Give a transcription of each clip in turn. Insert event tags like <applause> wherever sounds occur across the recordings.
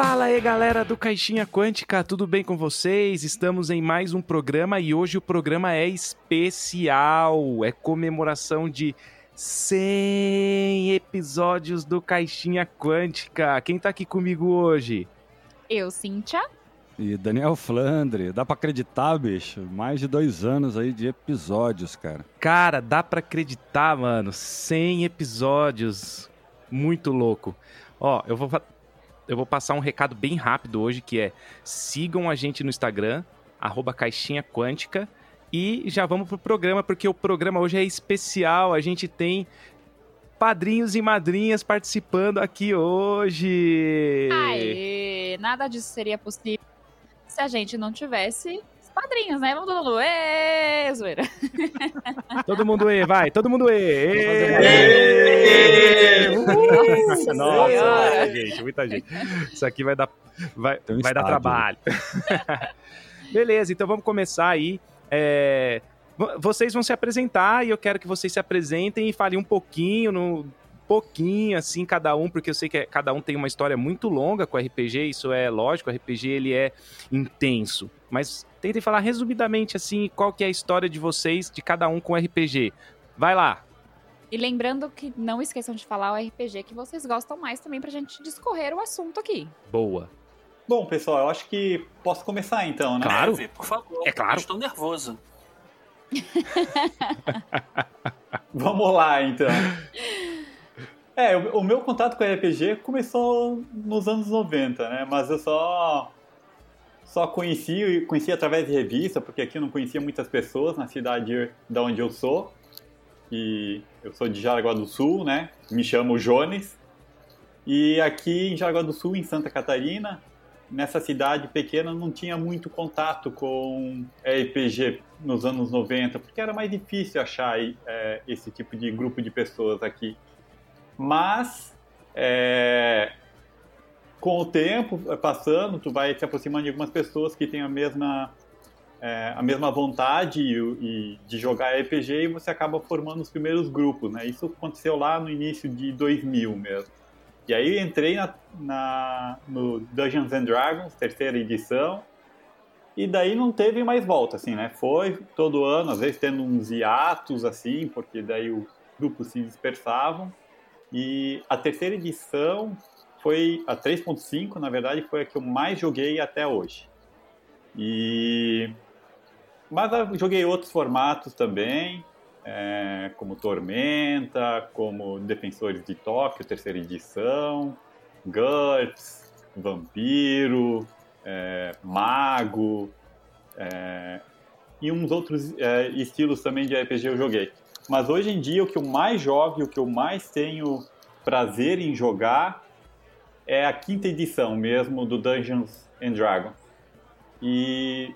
Fala aí, galera do Caixinha Quântica, tudo bem com vocês? Estamos em mais um programa e hoje o programa é especial. É comemoração de 100 episódios do Caixinha Quântica. Quem tá aqui comigo hoje? Eu, Cíntia. E Daniel Flandre, dá pra acreditar, bicho? Mais de dois anos aí de episódios, cara. Cara, dá pra acreditar, mano. 100 episódios. Muito louco. Ó, eu vou, eu vou passar um recado bem rápido hoje, que é sigam a gente no Instagram, arroba caixinha quântica, e já vamos pro programa, porque o programa hoje é especial. A gente tem padrinhos e madrinhas participando aqui hoje. Aê, nada disso seria possível se a gente não tivesse padrinhos, né? Vamos todo mundo, ê, zoeira. <laughs> Todo mundo ê, vai, todo mundo ê. ê. Nossa, Nossa, gente, muita gente. Isso aqui vai dar, vai, um vai dar trabalho. <laughs> Beleza, então vamos começar aí. É, vo- vocês vão se apresentar e eu quero que vocês se apresentem e falem um pouquinho, no, pouquinho assim, cada um, porque eu sei que é- cada um tem uma história muito longa com RPG, isso é lógico, o RPG ele é intenso. Mas tentem falar resumidamente assim, qual que é a história de vocês, de cada um com RPG. Vai lá. E lembrando que não esqueçam de falar o RPG que vocês gostam mais também pra gente discorrer o assunto aqui. Boa. Bom, pessoal, eu acho que posso começar então, né? Claro. Deve, por favor. É claro. Estou nervoso. <laughs> Vamos lá, então. É, o, o meu contato com RPG começou nos anos 90, né? Mas eu só só conheci, conheci através de revista, porque aqui eu não conhecia muitas pessoas na cidade da onde eu sou. E eu sou de Jaraguá do Sul, né? Me chamo Jones. E aqui em Jaraguá do Sul, em Santa Catarina, nessa cidade pequena, não tinha muito contato com RPG nos anos 90, porque era mais difícil achar é, esse tipo de grupo de pessoas aqui. Mas, é, com o tempo é, passando, tu vai se aproximando de algumas pessoas que têm a mesma, é, a mesma vontade e, e de jogar RPG e você acaba formando os primeiros grupos, né? Isso aconteceu lá no início de 2000 mesmo. E aí entrei na, na- no Dungeons and Dragons, terceira edição, e daí não teve mais volta, assim, né? Foi todo ano, às vezes tendo uns hiatos, assim, porque daí os grupos se dispersavam. E a terceira edição foi a 3.5, na verdade, foi a que eu mais joguei até hoje. E mas joguei outros formatos também, é, como Tormenta, como Defensores de Tóquio, terceira edição, GURPS, Vampiro, é, Mago, é, e uns outros é, estilos também de RPG eu joguei. Mas hoje em dia o que eu mais jogo e o que eu mais tenho prazer em jogar é a quinta edição mesmo do Dungeons and Dragons. E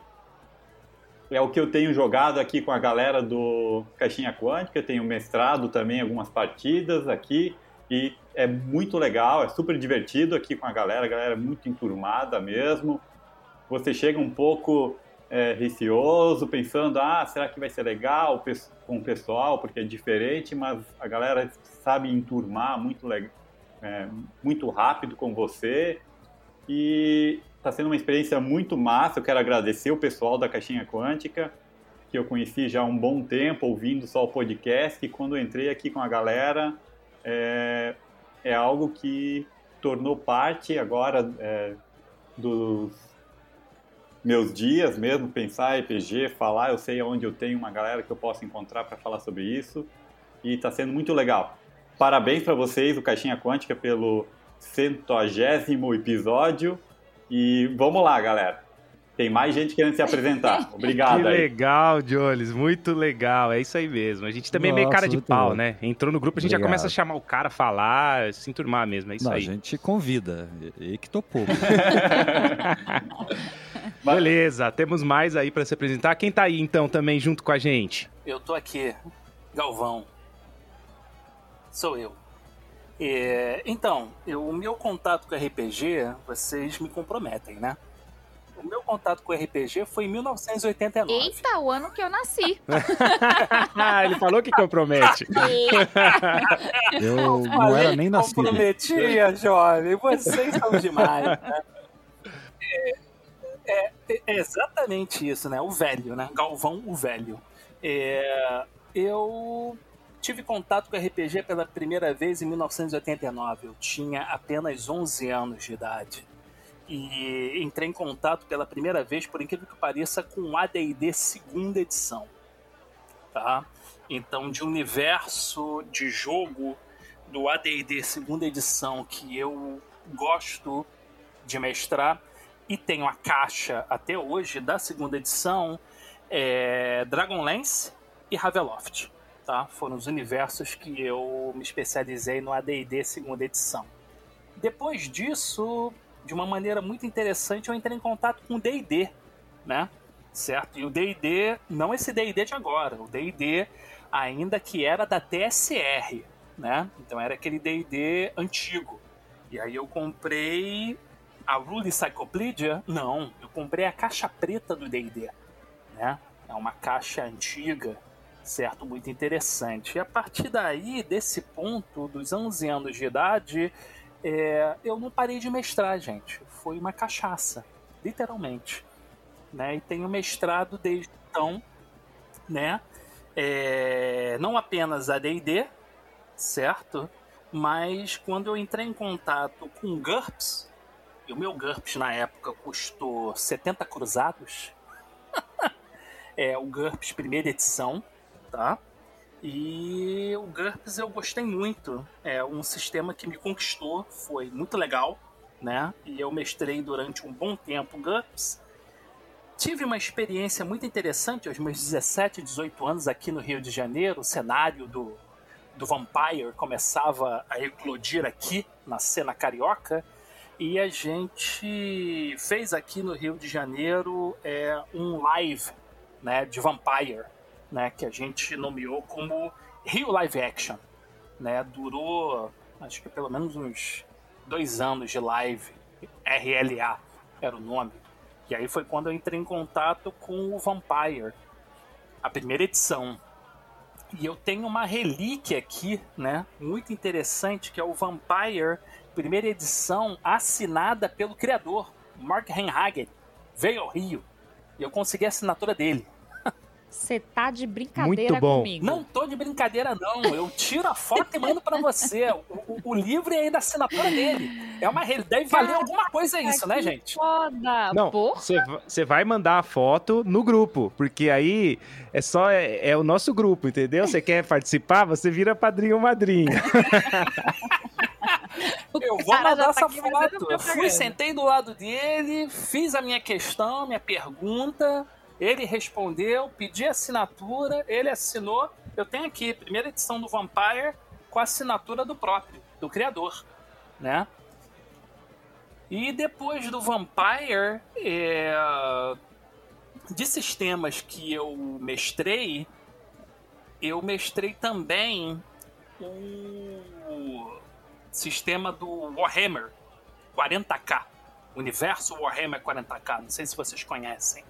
é o que eu tenho jogado aqui com a galera do Caixinha Quântica, tenho mestrado também algumas partidas aqui. E é muito legal, é super divertido aqui com a galera, a galera é muito enturmada mesmo. Você chega um pouco é, receoso, pensando, ah, será que vai ser legal com o pessoal, porque é diferente, mas a galera sabe enturmar muito, le- é, muito rápido com você e está sendo uma experiência muito massa. Eu quero agradecer o pessoal da Caixinha Quântica, que eu conheci já há um bom tempo, ouvindo só o podcast, e quando entrei aqui com a galera, é, é algo que tornou parte agora é, dos meus dias mesmo, pensar RPG, falar, eu sei onde eu tenho uma galera que eu posso encontrar para falar sobre isso, e está sendo muito legal. Parabéns para vocês, o Caixinha Quântica, pelo centagésimo episódio. E vamos lá, galera. Tem mais gente querendo se apresentar. <laughs> Obrigado que aí. legal, Jones, muito legal. É isso aí mesmo. A gente também é meio Nossa, cara de pau, bom. né? Entrou no grupo, a gente já Obrigado. começa a chamar o cara, falar, se enturmar mesmo. É isso Não, a aí. gente convida. E que topou. <laughs> Beleza, temos mais aí pra se apresentar. Quem tá aí então também junto com a gente? Eu tô aqui, Galvão. Sou eu. É, então, eu- o meu contato com RPG, vocês me comprometem, né? O meu contato com RPG foi em 1989. Eita, o ano que eu nasci. <laughs> Ele falou que compromete. <laughs> <laughs> Eu não Falei era nem nascido. Comprometia, jovem. Vocês são demais. né? É, é exatamente isso, né? O velho, né? Galvão, o velho. É, eu tive contato com RPG pela primeira vez em 1989. Eu tinha apenas 11 anos de idade. E entrei em contato pela primeira vez, por incrível que pareça, com AD&D segunda edição. Tá? Então, de universo de jogo do AD&D segunda edição que eu gosto de mestrar e tenho a caixa até hoje da segunda edição é Dragonlance e Raveloft. Tá? Foram os universos que eu me especializei no AD&D segunda edição. Depois disso, de uma maneira muito interessante, eu entrei em contato com o D&D, né? Certo? E o D&D, não esse D&D de agora, o D&D ainda que era da TSR, né? Então era aquele D&D antigo. E aí eu comprei a Rule Cyclopedia? Não, eu comprei a caixa preta do D&D, né? É uma caixa antiga, certo? Muito interessante. E a partir daí, desse ponto, dos 11 anos de idade, é, eu não parei de mestrar, gente. Foi uma cachaça, literalmente. Né? E tenho mestrado desde então, né? É, não apenas a D&D, certo? Mas quando eu entrei em contato com GURPS, e o meu GURPS na época custou 70 cruzados, <laughs> é o GURPS primeira edição, tá? E o GURPS eu gostei muito. É um sistema que me conquistou, foi muito legal, né? E eu mestrei durante um bom tempo GURPS. Tive uma experiência muito interessante aos meus 17, 18 anos aqui no Rio de Janeiro. O cenário do, do Vampire começava a eclodir aqui na cena carioca. E a gente fez aqui no Rio de Janeiro é, um live né, de Vampire né, que a gente nomeou como Rio Live Action. Né, durou, acho que pelo menos uns dois anos de live, RLA era o nome. E aí foi quando eu entrei em contato com o Vampire, a primeira edição. E eu tenho uma relíquia aqui, né, muito interessante, que é o Vampire, primeira edição, assinada pelo criador, Mark Henhagen. Veio ao Rio e eu consegui a assinatura dele. Você tá de brincadeira Muito bom. comigo. Não tô de brincadeira, não. Eu tiro a foto e mando pra você. O, o, o livro é ainda a assinatura dele. É uma realidade. Deve valer alguma coisa isso, né, gente? Foda. Não, você vai mandar a foto no grupo, porque aí é só é, é o nosso grupo, entendeu? Você quer participar, você vira padrinho ou madrinha. <laughs> Eu vou mandar tá essa foto. Eu fui, sentei do lado dele, fiz a minha questão, minha pergunta. Ele respondeu, pedi assinatura, ele assinou. Eu tenho aqui, primeira edição do Vampire, com a assinatura do próprio, do criador, né? E depois do Vampire, é, de sistemas que eu mestrei, eu mestrei também o sistema do Warhammer 40k, universo Warhammer 40k. Não sei se vocês conhecem.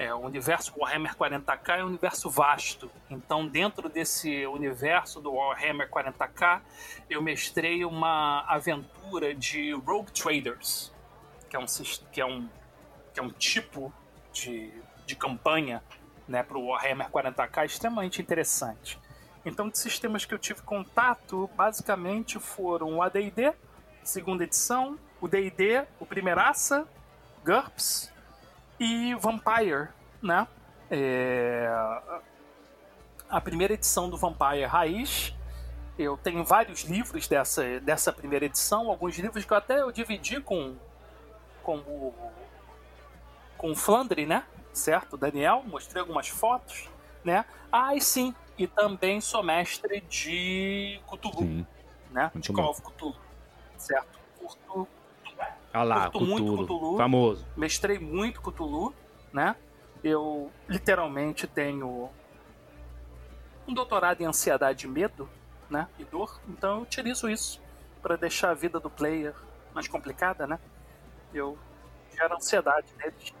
É, o universo Warhammer 40k é um universo vasto. Então, dentro desse universo do Warhammer 40k, eu mestrei uma aventura de Rogue Traders, que é um, que é um, que é um tipo de, de campanha né, para o Warhammer 40k extremamente interessante. Então, de sistemas que eu tive contato, basicamente foram o AD&D, segunda edição, o D&D, o Primeiraça, GURPS e Vampire, né? É, A primeira edição do Vampire Raiz. Eu tenho vários livros dessa, dessa primeira edição, alguns livros que eu até eu dividi com, com o com o Flandre, né? Certo? Daniel, mostrei algumas fotos, né? Ah, e sim, e também sou mestre de Cthulhu, Sim. né? De. Call of Cthulhu, certo? Curto, Olha lá, Curto muito Cthulhu, Cthulhu. famoso. mestrei muito Cthulhu, né? Eu literalmente tenho um doutorado em ansiedade e medo, né? E dor. Então eu utilizo isso para deixar a vida do player mais complicada, né? Eu gero ansiedade neles,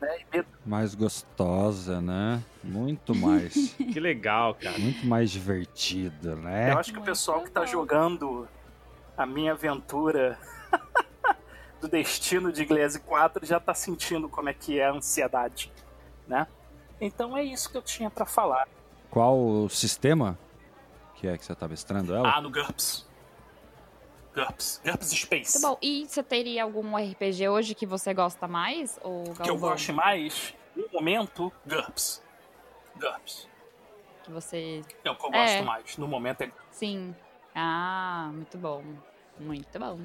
né? E medo. Mais gostosa, né? Muito mais. <laughs> Que legal, cara. muito mais divertida, né? Eu acho que o pessoal que tá jogando a minha aventura do destino de Glaze 4 já tá sentindo como é que é a ansiedade, né? Então é isso que eu tinha para falar. Qual o sistema que é que você tá mestrando ela? Ah, no GURPS. GURPS. GURPS Space. Muito bom. E você teria algum RPG hoje que você gosta mais? Ou que eu goste mais, no momento, GURPS. GURPS. Que você. É o que eu É. gosto mais. No momento é Sim. Ah, muito bom. Muito bom.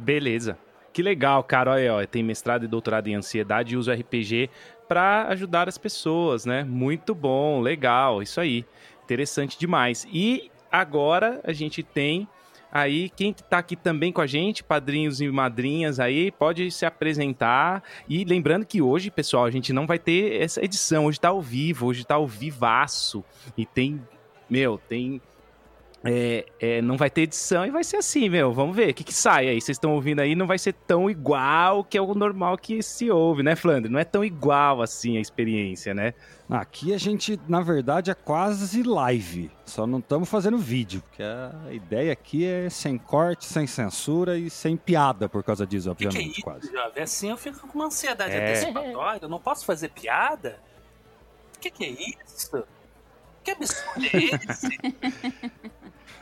Beleza. Que legal, cara. Olha, ó, tem mestrado e doutorado em ansiedade e usa RPG para ajudar as pessoas, né? Muito bom, legal, isso aí. Interessante demais. E agora a gente tem aí quem tá aqui também com a gente, padrinhos e madrinhas aí, pode se apresentar. E lembrando que hoje, pessoal, a gente não vai ter essa edição, hoje tá ao vivo, hoje tá ao vivaço. E tem, meu, tem é, é, não vai ter edição e vai ser assim, meu. Vamos ver o que, que sai aí. Vocês estão ouvindo aí, não vai ser tão igual que é o normal que se ouve, né, Flandre? Não é tão igual assim a experiência, né? Aqui a gente, na verdade, é quase live. Só não estamos fazendo vídeo, porque a ideia aqui é sem corte, sem censura e sem piada por causa disso, O que, que é obviamente, isso, quase. jovem? Assim eu fico com uma ansiedade É. antecipatória. Eu não posso fazer piada? O que, que é isso? Que absurdo é esse? <laughs>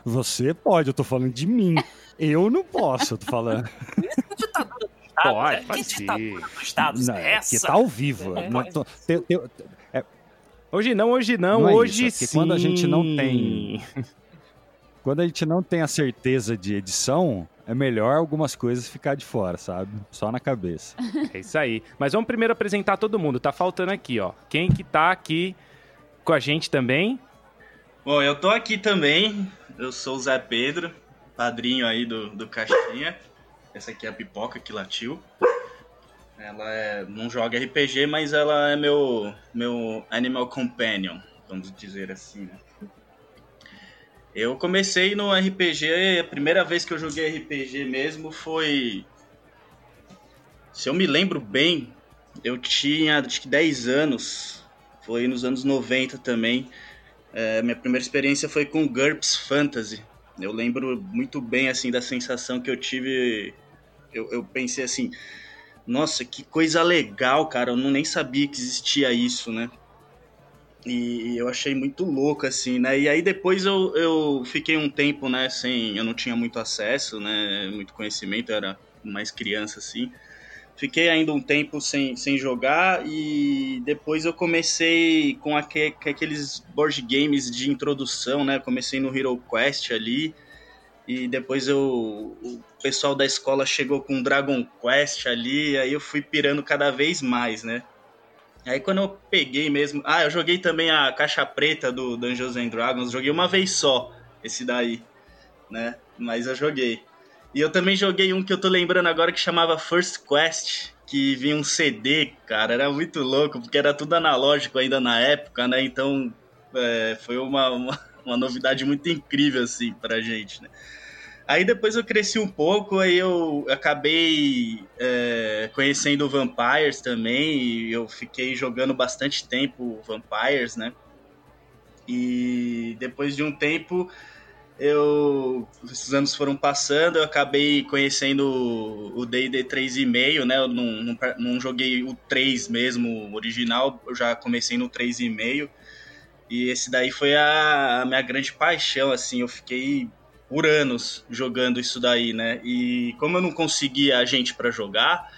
Você pode, eu tô falando de mim. Eu não posso, eu tô falando. É ditadura do Estado. Pode, né? pode que ditadura do Estado Não, é é essa? que tá ao vivo. É. Não tô- tem- Hoje não, hoje não, Não é hoje isso, é porque sim. quando a gente não tem- <laughs> quando a gente não tem a certeza de edição, é melhor algumas coisas ficar de fora, sabe? Só na cabeça. <laughs> É isso aí. Mas vamos primeiro apresentar todo mundo. Tá faltando aqui, ó. Quem que tá aqui com a gente também? Bom, eu tô aqui também. Eu sou o Zé Pedro, padrinho aí do, do Caixinha. Essa aqui é a pipoca que latiu. Ela é, não joga RPG, mas ela é meu, meu animal companion, vamos dizer assim, né? Eu comecei no RPG, a primeira vez que eu joguei RPG mesmo foi. Se eu me lembro bem, eu tinha acho que 10 anos. Foi nos anos 90 também. É, minha primeira experiência foi com GURPS Fantasy. Eu lembro muito bem assim da sensação que eu tive. Eu, eu pensei assim, nossa, que coisa legal, cara. Eu não nem sabia que existia isso, né? E eu achei muito louco, assim, né? E aí depois eu, eu fiquei um tempo, né, sem. Eu não tinha muito acesso, né? Muito conhecimento, eu era mais criança, assim. Fiquei ainda um tempo sem, sem jogar e depois eu comecei com aque- aqueles board games de introdução, né? Comecei no Hero Quest ali e depois eu, o pessoal da escola chegou com Dragon Quest ali, aí eu fui pirando cada vez mais, né? Aí quando eu peguei mesmo. Ah, eu joguei também a caixa preta do Dungeons and Dragons, joguei uma vez só, esse daí, né? Mas eu joguei. E eu também joguei um que eu tô lembrando agora que chamava First Quest, que vinha um CD, cara, era muito louco, porque era tudo analógico ainda na época, né? Então é, foi uma, uma, uma novidade muito incrível, assim, pra gente, né? Aí depois eu cresci um pouco, aí eu acabei é, conhecendo Vampires também, e eu fiquei jogando bastante tempo Vampires, né? E depois de um tempo, eu esses anos foram passando, eu acabei conhecendo o D&D 3,5, né? Eu não, não, não joguei o 3 mesmo, original, eu já comecei no 3,5. E esse daí foi a, a minha grande paixão, assim, eu fiquei por anos jogando isso daí, né? E como eu não conseguia gente para jogar,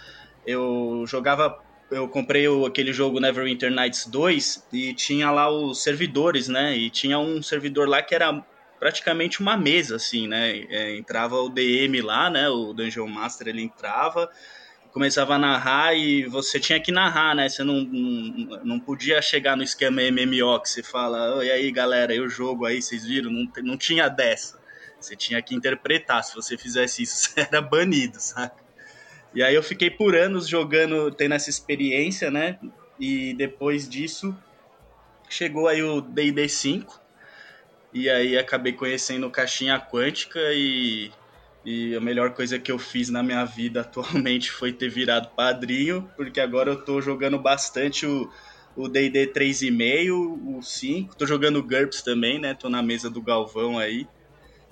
eu jogava. Eu comprei o, aquele jogo Neverwinter Nights 2 e tinha lá os servidores, né? E tinha um servidor lá que era praticamente uma mesa, assim, né? É, entrava o DM lá, né? O Dungeon Master ele entrava, começava a narrar e você tinha que narrar, né? Você não, não, não podia chegar no esquema MMO que você fala, e aí galera, e o jogo aí, vocês viram? Não, não tinha dessa. Você tinha que interpretar. Se você fizesse isso, <laughs> você era banido, saca? E aí eu fiquei por anos jogando, tendo essa experiência, né? E depois disso, chegou aí o D&D 5. E aí acabei conhecendo Caixinha Quântica e, e a melhor coisa que eu fiz na minha vida <laughs> atualmente foi ter virado padrinho, porque agora eu tô jogando bastante o o D&D 3,5, o 5. Tô jogando GURPS também, né? Tô na mesa do Galvão aí.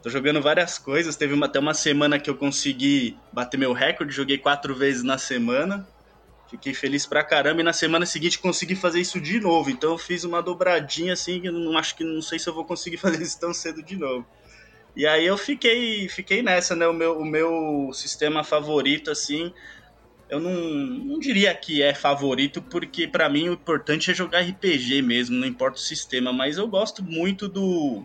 Tô jogando várias coisas. Teve uma, até uma semana que eu consegui bater meu recorde, joguei quatro vezes na semana. Fiquei feliz pra caramba e na semana seguinte consegui fazer isso de novo. Então eu fiz uma dobradinha assim, que não acho que não sei se eu vou conseguir <laughs> fazer isso tão cedo de novo. E aí eu fiquei, fiquei nessa, né? O meu, o meu sistema favorito, assim, eu não, não diria que é favorito, porque para mim o importante é jogar RPG mesmo, não importa o sistema, mas eu gosto muito do,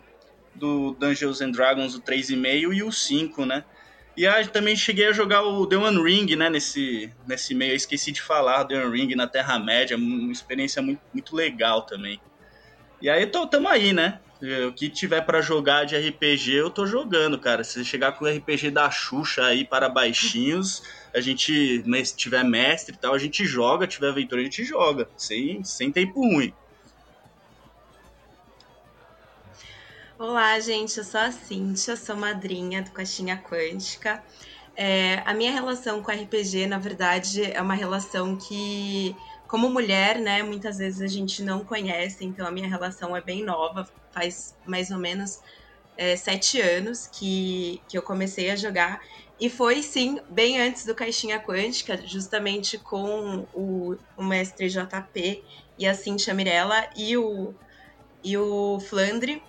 do Dungeons and Dragons, o 3,5 e o 5, né? E aí também cheguei a jogar o The One Ring, né, nesse, nesse meio, eu esqueci de falar, The One Ring na Terra-média, uma experiência muito, muito legal também. E aí tô, tamo aí, né? O que tiver para jogar de RPG, eu tô jogando, cara. Se chegar com o RPG da Xuxa aí para baixinhos, a gente, se tiver mestre e tal, a gente joga, tiver aventura, a gente joga, sem, sem tempo ruim. Olá, gente, eu sou a Cíntia, sou madrinha do Caixinha Quântica. É, a minha relação com RPG, na verdade, é uma relação que, como mulher, né, muitas vezes a gente não conhece, então a minha relação é bem nova, faz mais ou menos é, sete anos que, que eu comecei a jogar. E foi, sim, bem antes do Caixinha Quântica, justamente com o, o mestre JP e a Cintia Mirella e o, e o Flandre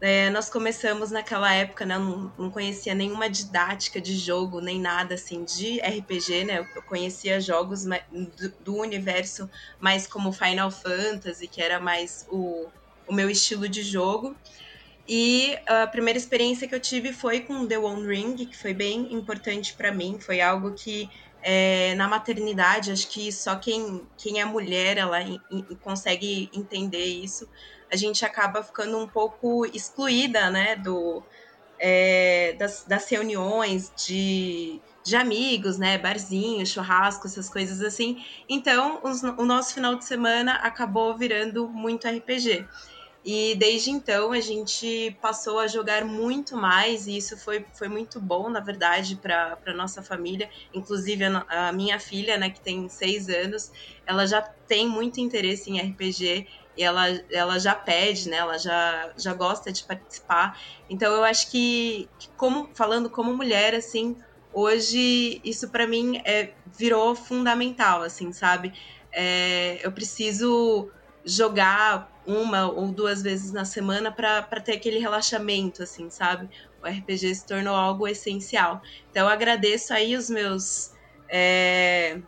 é, nós começamos naquela época, né? Não, não conhecia nenhuma didática de jogo, nem nada assim de RPG, né? Eu conhecia jogos do, do universo mais como Final Fantasy, que era mais o, o meu estilo de jogo. E a primeira experiência que eu tive foi com The One Ring, que foi bem importante para mim. Foi algo que é, na maternidade, acho que só quem, quem é mulher ela in, in, consegue entender isso a gente acaba ficando um pouco excluída, né, do, é, das, das reuniões de, de amigos, né, barzinho, churrasco, essas coisas assim. Então, os, o nosso final de semana acabou virando muito RPG. E desde então a gente passou a jogar muito mais, e isso foi, foi muito bom, na verdade, para a nossa família. Inclusive, a, a, minha filha, né, que tem seis anos, ela já tem muito interesse em RPG ela, ela já pede, né? Ela já, já gosta de participar. Então eu acho que, que como falando como mulher, assim, hoje isso para mim é, virou fundamental, assim, sabe? É, eu preciso jogar uma ou duas vezes na semana para ter aquele relaxamento, assim, sabe? O RPG se tornou algo essencial. Então eu agradeço aí os meus é,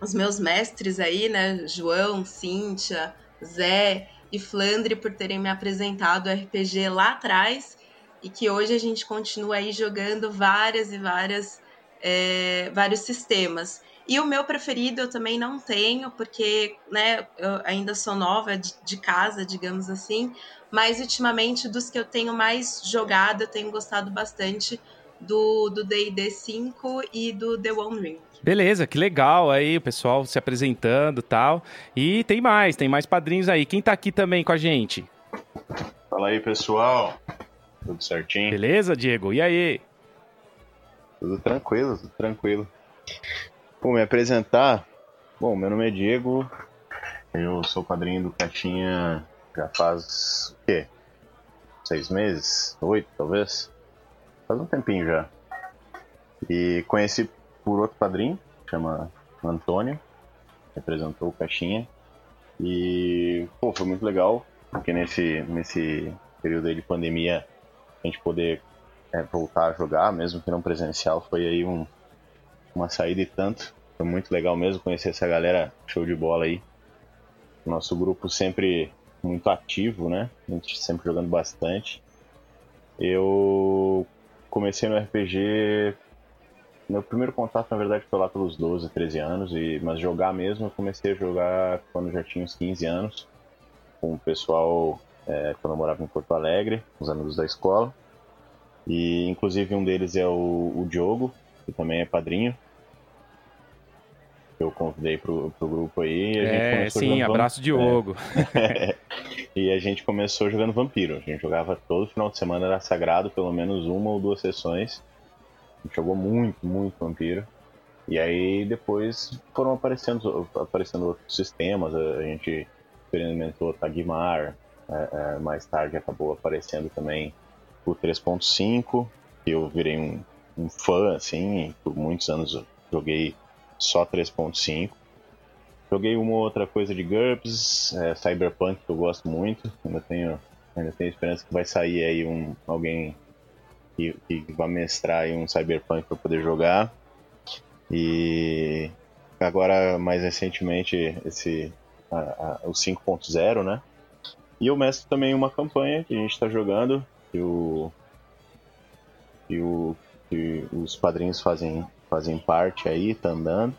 os meus mestres aí, né? João, Cíntia, Zé e Flandre por terem me apresentado o RPG lá atrás e que hoje a gente continua aí jogando várias e várias é, vários sistemas. E o meu preferido eu também não tenho, porque né, eu ainda sou nova de, de casa, digamos assim, mas ultimamente dos que eu tenho mais jogado, eu tenho gostado bastante do D&D 5 e do The One Ring. Beleza, que legal aí, o pessoal se apresentando e tal. E tem mais, tem mais padrinhos aí. Quem tá aqui também com a gente? Fala aí, pessoal. Tudo certinho? Beleza, Diego? E aí? Tudo tranquilo, tudo tranquilo. Bom, me apresentar. Bom, meu nome é Diego. Eu sou padrinho do Caixinha já faz o quê? Seis meses? Oito, talvez? Faz um tempinho já. E conheci por outro padrinho, chama Antônio, representou o Caixinha. E, pô, foi muito legal, porque nesse, nesse período aí de pandemia, a gente poder é, voltar a jogar, mesmo que não presencial, foi aí um, uma saída e tanto. Foi muito legal mesmo conhecer essa galera show de bola aí. Nosso grupo sempre muito ativo, né? A gente sempre jogando bastante. Eu comecei no RPG meu primeiro contato, na verdade, foi lá pelos 12, 13 anos, e, mas jogar mesmo eu comecei a jogar quando já tinha uns 15 anos, com o pessoal é, quando eu morava em Porto Alegre, os amigos da escola. E inclusive um deles é o, o Diogo, que também é padrinho. Eu convidei pro, pro grupo aí. é, sim, abraço Diogo. É. <laughs> e a gente começou jogando Vampiro. A gente jogava todo final de semana, era sagrado, pelo menos uma ou duas sessões jogou muito, muito Vampiro. E aí depois foram aparecendo, aparecendo outros sistemas, a gente experimentou Tagmar, é, é, mais tarde acabou aparecendo também o 3.5, que eu virei um, um fã, assim, por muitos anos joguei só 3.5. Joguei uma outra coisa de GURPS, é, Cyberpunk, que eu gosto muito. Ainda tenho, ainda tenho esperança que vai sair aí um, alguém que, que vai mestrar aí um Cyberpunk para poder jogar. E agora, mais recentemente, esse a, a, o 5.0, né? E eu mestro também uma campanha que a gente está jogando, que, o, que, o, que os padrinhos fazem, fazem parte aí, tá andando,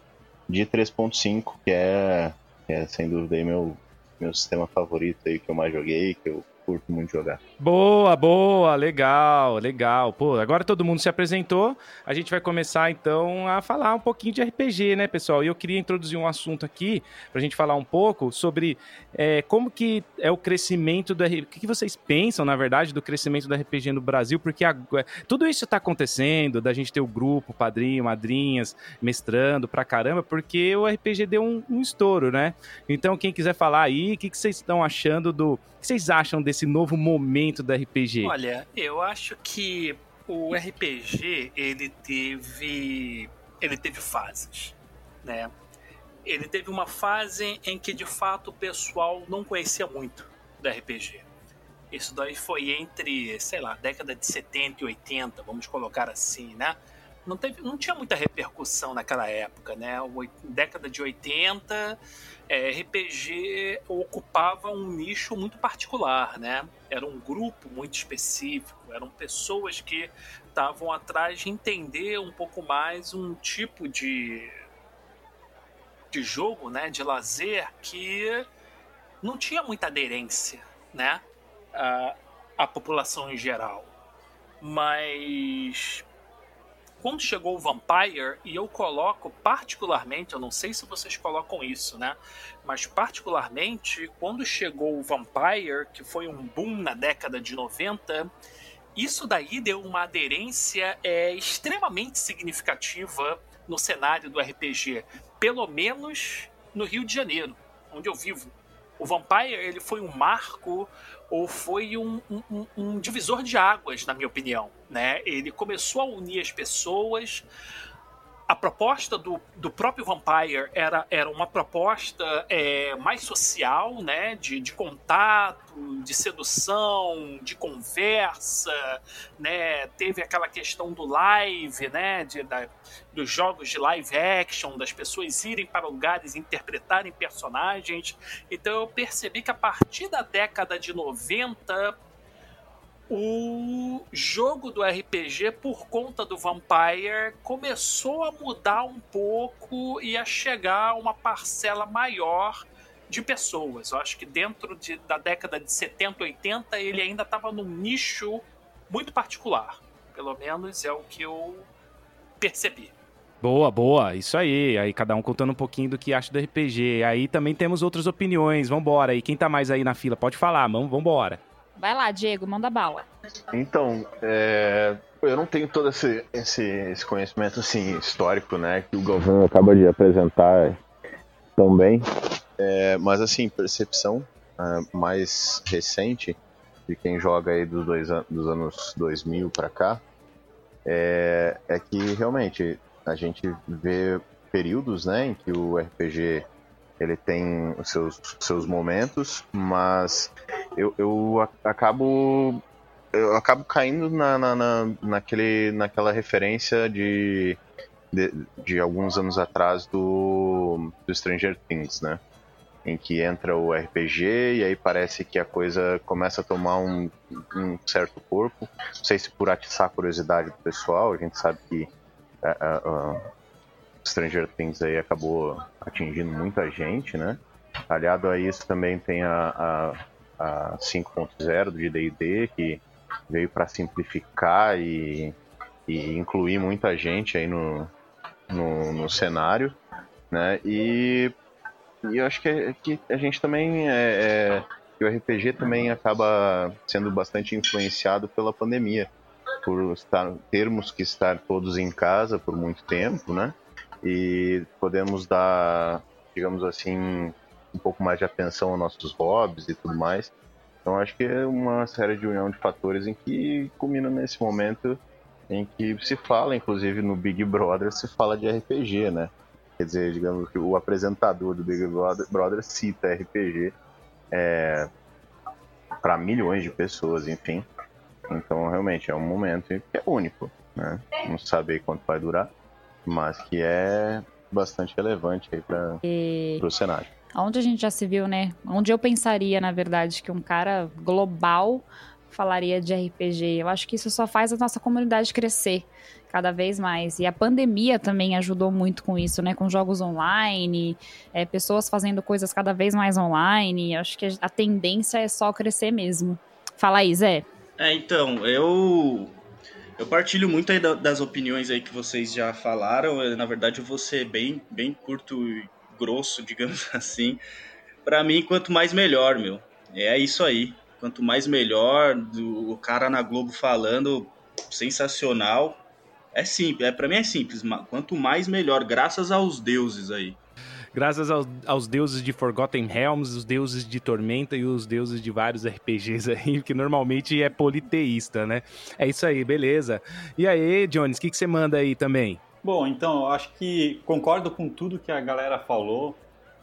de 3.5, que é, é sem dúvida aí meu, meu sistema favorito aí que eu mais joguei, que eu curto muito jogar. Boa, boa, legal, legal. Pô, agora todo mundo se apresentou. A gente vai começar então a falar um pouquinho de RPG, né, pessoal? E eu queria introduzir um assunto aqui pra gente falar um pouco sobre é, como que é o crescimento do RPG. O que, vocês pensam, na verdade, do crescimento do RPG no Brasil? Porque agora, tudo isso tá acontecendo, da gente ter o grupo, padrinho, madrinhas, mestrando pra caramba, porque o RPG deu um, um estouro, né? Então, quem quiser falar aí, o que, que vocês estão achando do. O que vocês acham desse novo momento do RPG? Olha, eu acho que o RPG ele teve ele teve fases, né? Ele teve uma fase em que de fato o pessoal não conhecia muito do RPG. Isso daí foi entre, sei lá, década de 70 e 80, vamos colocar assim, né? Não, teve, não tinha muita repercussão naquela época, né? O, década de 80, é, RPG ocupava um nicho muito particular, né? Era um grupo muito específico, eram pessoas que estavam atrás de entender um pouco mais um tipo de, de jogo, né? De lazer que não tinha muita aderência, né? A, a população em geral. Mas quando chegou o Vampire, e eu coloco particularmente, eu não sei se vocês colocam isso, né? Mas particularmente, quando chegou o Vampire, que foi um boom na década de 90, isso daí deu uma aderência é, extremamente significativa no cenário do RPG, pelo menos no Rio de Janeiro, onde eu vivo. O Vampire ele foi um marco ou foi um, um, um, divisor de águas, na minha opinião. Né? Ele começou a unir as pessoas. A proposta do, do próprio Vampire era, era uma proposta é, mais social, né? de, de contato, de sedução, de conversa. Né? Teve aquela questão do live, né? de, da, dos jogos de live action, das pessoas irem para lugares interpretarem personagens. Então eu percebi que a partir da década de 90 o jogo do RPG, por conta do Vampire, começou a mudar um pouco e a chegar a uma parcela maior de pessoas. Eu acho que dentro de, da década de 70, 80, ele ainda estava num nicho muito particular. Pelo menos é o que eu percebi. Boa, boa, isso aí. Aí cada um contando um pouquinho do que acha do RPG. Aí também temos outras opiniões. Vambora. E quem tá mais aí na fila, pode falar, vambora. Vai lá, Diego, manda bala. Então, é, eu não tenho todo esse, esse, esse, conhecimento assim, histórico, né, que o Galvão acaba de apresentar também. É, mas assim, percepção uh, mais recente de quem joga aí dos, dois an dos anos 2000 para cá é, é que realmente a gente vê períodos, né, em que o RPG ele tem os seus, seus momentos, mas eu, eu acabo eu acabo caindo na, na, na, naquele, naquela referência de, de, de, alguns anos atrás do, do Stranger Things, né? Em que entra o RPG e aí parece que a coisa começa a tomar um, um certo corpo. Não sei se por atiçar a curiosidade do pessoal, a gente sabe que uh, uh, Stranger Things aí acabou atingindo muita gente, né? Aliado a isso também tem a, a, a 5.0 do D&D, que veio para simplificar e, e, incluir muita gente aí no, no, no cenário, né? E, e eu acho que, que a gente também é, é, o RPG também acaba sendo bastante influenciado pela pandemia, por estar, termos que estar todos em casa por muito tempo, né? E podemos dar, digamos assim, um pouco mais de atenção aos nossos hobbies e tudo mais. Então acho que é uma série de união de fatores em que culmina nesse momento em que se fala, inclusive no Big Brother, se fala de RPG, né? Quer dizer, digamos que o apresentador do Big Brother cita RPG é, para milhões de pessoas, enfim. Então, realmente, é um momento que é único, né? Não saber quanto vai durar, mas que é bastante relevante aí para e... o cenário. Onde a gente já se viu, né? Onde eu pensaria, na verdade, que um cara global falaria de RPG. Eu acho que isso só faz a nossa comunidade crescer cada vez mais. E a pandemia também ajudou muito com isso, né? Com jogos online, é, pessoas fazendo coisas cada vez mais online. Eu acho que a tendência é só crescer mesmo. Fala aí, Zé. É, então, eu eu partilho muito aí das opiniões aí que vocês já falaram. Na verdade, eu vou ser bem, bem curto e grosso, <laughs> digamos assim. Para mim, quanto mais melhor, meu. É isso aí. Quanto mais melhor, do, o cara na Globo falando, sensacional. É simples, é, para mim é simples. Quanto mais melhor, graças aos deuses aí. Graças aos, aos, deuses de Forgotten Realms, os deuses de Tormenta e os deuses de vários <laughs> RPGs aí, que normalmente é politeísta, né? É isso aí, beleza. E aí, Jones, o que, que você manda aí também? Bom, então, eu acho que concordo com tudo que a galera falou.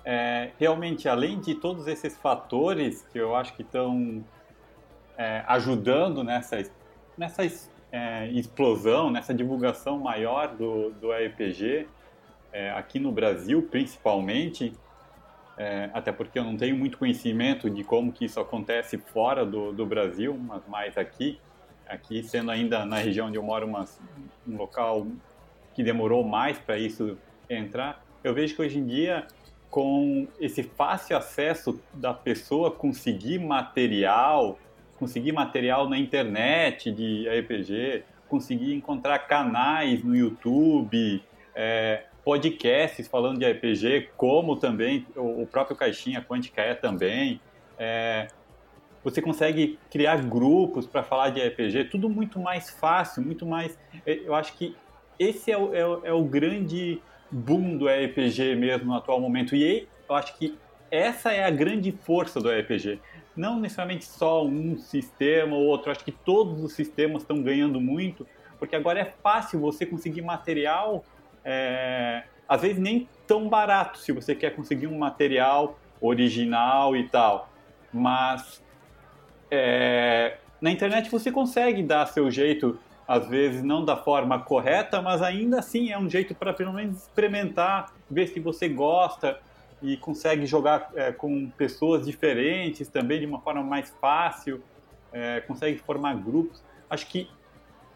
É, realmente, além de todos esses fatores que eu acho que estão é, ajudando nessa, nessa é, explosão, nessa divulgação maior do, do RPG, é, aqui no Brasil principalmente, é, até porque eu não tenho muito conhecimento de como que isso acontece fora do, do Brasil, mas mais aqui, aqui sendo ainda na região onde eu moro, uma, um local que demorou mais para isso entrar, eu vejo que hoje em dia com esse fácil acesso da pessoa conseguir material, conseguir material na internet de RPG, conseguir encontrar canais no YouTube, é, podcasts falando de RPG, como também o próprio Caixinha Quântica é também. É, você consegue criar grupos para falar de RPG, tudo muito mais fácil, muito mais. Eu acho que esse é o, é o, é o grande boom do RPG mesmo no atual momento. E eu acho que essa é a grande força do RPG. Não necessariamente só um sistema ou outro, acho que todos os sistemas estão ganhando muito, porque agora é fácil você conseguir material, é, às vezes nem tão barato, se você quer conseguir um material original e tal. Mas é, na internet você consegue dar seu jeito às vezes não da forma correta, mas ainda assim é um jeito para pelo menos experimentar, ver se você gosta e consegue jogar é, com pessoas diferentes também de uma forma mais fácil, é, consegue formar grupos. Acho que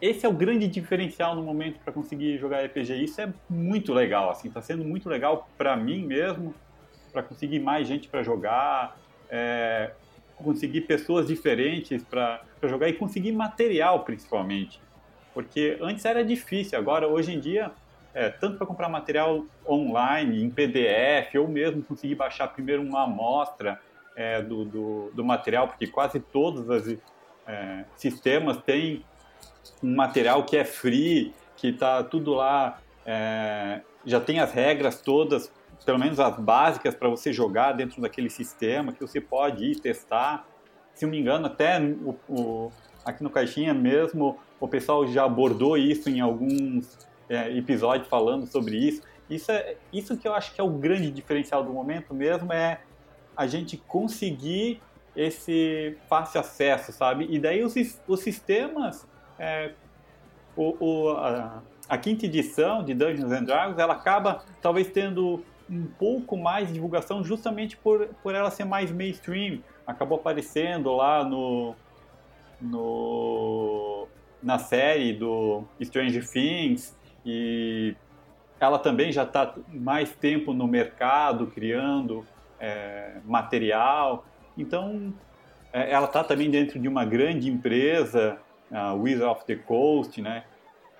esse é o grande diferencial no momento para conseguir jogar RPG. Isso é muito legal, assim, está sendo muito legal para mim mesmo, para conseguir mais gente para jogar, é, conseguir pessoas diferentes para jogar e conseguir material principalmente. Porque antes era difícil, agora, hoje em dia, é, tanto para comprar material online, em PDF, ou mesmo conseguir baixar primeiro uma amostra é, do, do, do, material, porque quase todos os é, sistemas têm um material que é free, que está tudo lá, é, já tem as regras todas, pelo menos as básicas para você jogar dentro daquele sistema, que você pode ir testar. Se não me engano, até o, o aqui no Caixinha mesmo, o pessoal já abordou isso em alguns é, episódios falando sobre isso. Isso, é, isso que eu acho que é o grande diferencial do momento mesmo, é a gente conseguir esse fácil acesso, sabe? E daí os, os sistemas, é, o, o, a, a, quinta edição de Dungeons and Dragons, ela acaba talvez tendo um pouco mais de divulgação justamente por, por ela ser mais mainstream. Acabou aparecendo lá no, no, na série do Stranger Things e ela também já está mais tempo no mercado criando é, material. Então, é, ela está também dentro de uma grande empresa, a Wizard of the Coast, né?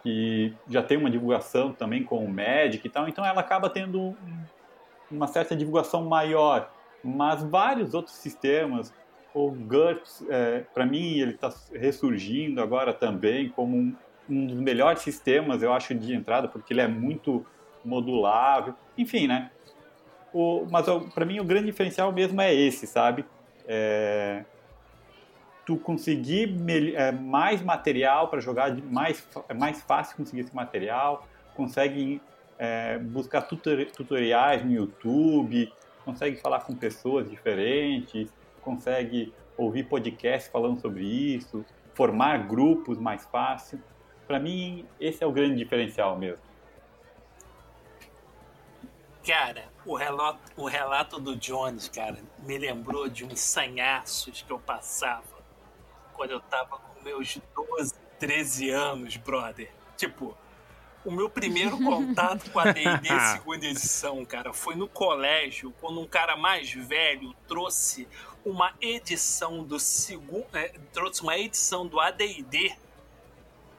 Que já tem uma divulgação também com o Magic e tal. Então, ela acaba tendo uma certa divulgação maior. Mas vários outros sistemas, o GURPS, é, para mim, ele está ressurgindo agora também como um, um, dos melhores sistemas, eu acho, de entrada, porque ele é muito modulável. Enfim, né? O, mas para mim o grande diferencial mesmo é esse, sabe? É, tu conseguir é, mais material para jogar, mais, é mais fácil conseguir esse material, consegue é, buscar tutoriais no YouTube, consegue falar com pessoas diferentes, consegue ouvir podcasts falando sobre isso, formar grupos mais fácil. Para mim, esse é o grande diferencial mesmo. Cara, o relato, o relato do Jones, cara, me lembrou de uns sanhaços que eu passava quando eu tava com meus 12, 13 anos, brother. Tipo, o meu primeiro <laughs> contato com a D&D <laughs> segunda edição, cara, foi no colégio, quando um cara mais velho trouxe uma edição do segundo, é, trouxe uma edição do AD&D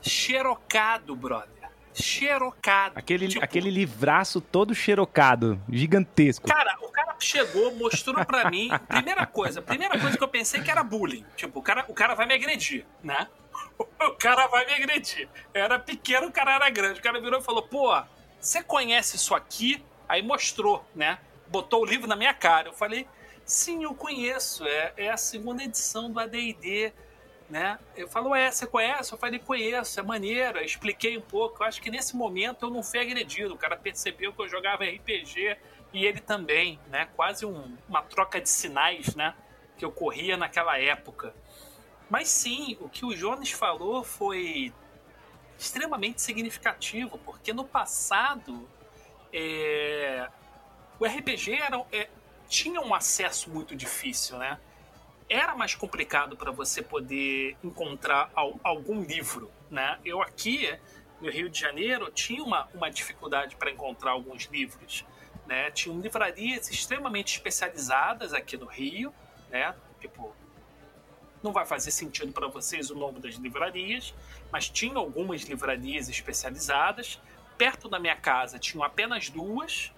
xerocado, brother. Xerocado. Aquele, tipo, aquele livraço todo xerocado, gigantesco. Cara, o cara chegou, mostrou pra mim. Primeira coisa, primeira coisa que eu pensei que era bullying. Tipo, o cara, o cara vai me agredir, né? <laughs> O cara vai me agredir. Era pequeno, o cara era grande. O cara virou e falou: pô, você conhece isso aqui? Aí mostrou, né? Botou o livro na minha cara. Eu falei: sim, eu conheço. É, é a segunda edição do ADD né? Eu falo, é, você conhece? Eu falei, conheço, é maneiro. Eu expliquei um pouco. Eu acho que nesse momento eu não fui agredido. O cara percebeu que eu jogava RPG e ele também, né? Quase um, uma troca de sinais, né? Que ocorria naquela época. Mas sim, o que o Jonas falou foi extremamente significativo, porque no passado é, o RPG era, é, tinha um acesso muito difícil, né? era mais complicado para você poder encontrar algum livro, né? Eu aqui no Rio de Janeiro tinha uma, uma dificuldade para encontrar alguns livros, né? Tinham livrarias extremamente especializadas aqui no Rio, né? Tipo, não vai fazer sentido para vocês o nome das livrarias, mas tinha algumas livrarias especializadas. Perto da minha casa tinham apenas duas,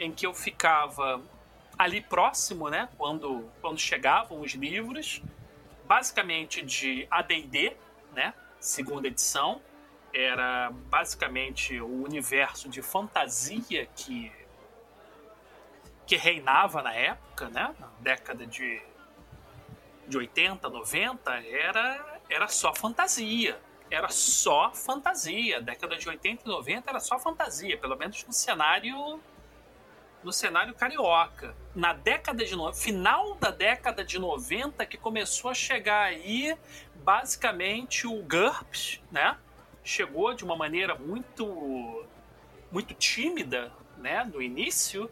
em que eu ficava ali próximo, né, quando, quando chegavam os livros, basicamente de AD&D, né, segunda edição, era basicamente o universo de fantasia que que reinava na época, né, na década de de 80, 90, era era só fantasia. Era só fantasia. Década de 80 e 90 era só fantasia, pelo menos no cenário no cenário carioca. Na década de no... final da década de 90 que começou a chegar aí basicamente o GURPS, né? Chegou de uma maneira muito muito tímida, né, no início,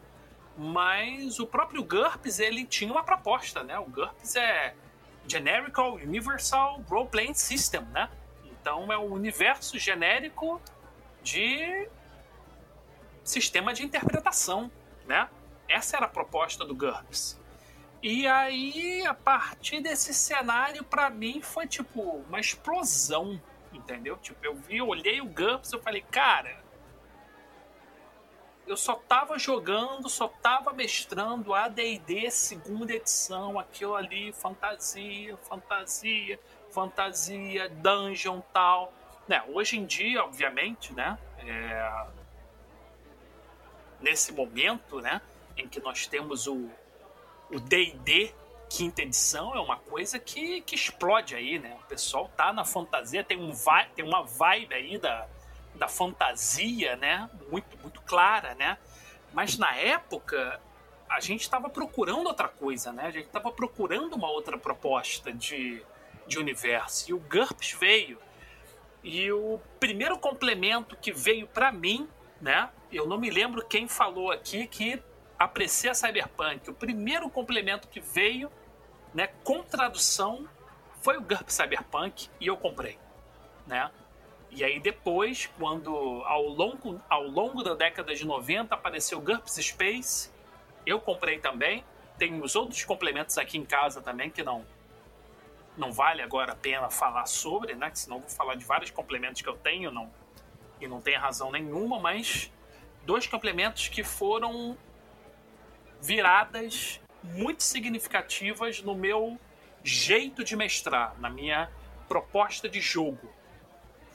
mas o próprio GURPS ele tinha uma proposta, né? O GURPS é Generical Universal Role Playing System, né? Então é o universo genérico de sistema de interpretação né? Essa era a proposta do GURPS. E aí, a partir desse cenário, para mim, foi tipo uma explosão, entendeu? Tipo, eu vi, olhei o GURPS eu falei, cara, eu só tava jogando, só tava mestrando AD&D segunda edição, aquilo ali, fantasia, fantasia, fantasia, dungeon, tal. Né, hoje em dia, obviamente, né, é, nesse momento, né, em que nós temos o o D&D quinta edição é uma coisa que, que explode aí, né? O pessoal tá na fantasia, tem um vai, tem uma vibe aí da, da fantasia, né? Muito muito clara, né? Mas na época a gente estava procurando outra coisa, né? A gente estava procurando uma outra proposta de, de universo. E o GURPS veio. E o primeiro complemento que veio para mim né? Eu não me lembro quem falou aqui que aprecia Cyberpunk. O primeiro complemento que veio, né, com tradução, foi o GURP Cyberpunk e eu comprei, né? E aí depois, quando ao longo, ao longo da década de 90 apareceu GURPS Space, eu comprei também. Tem os outros complementos aqui em casa também que não não vale agora a pena falar sobre, né? Que senão eu vou falar de vários complementos que eu tenho, não e não tem razão nenhuma, mas dois complementos que foram viradas muito significativas no meu jeito de mestrar, na minha proposta de jogo.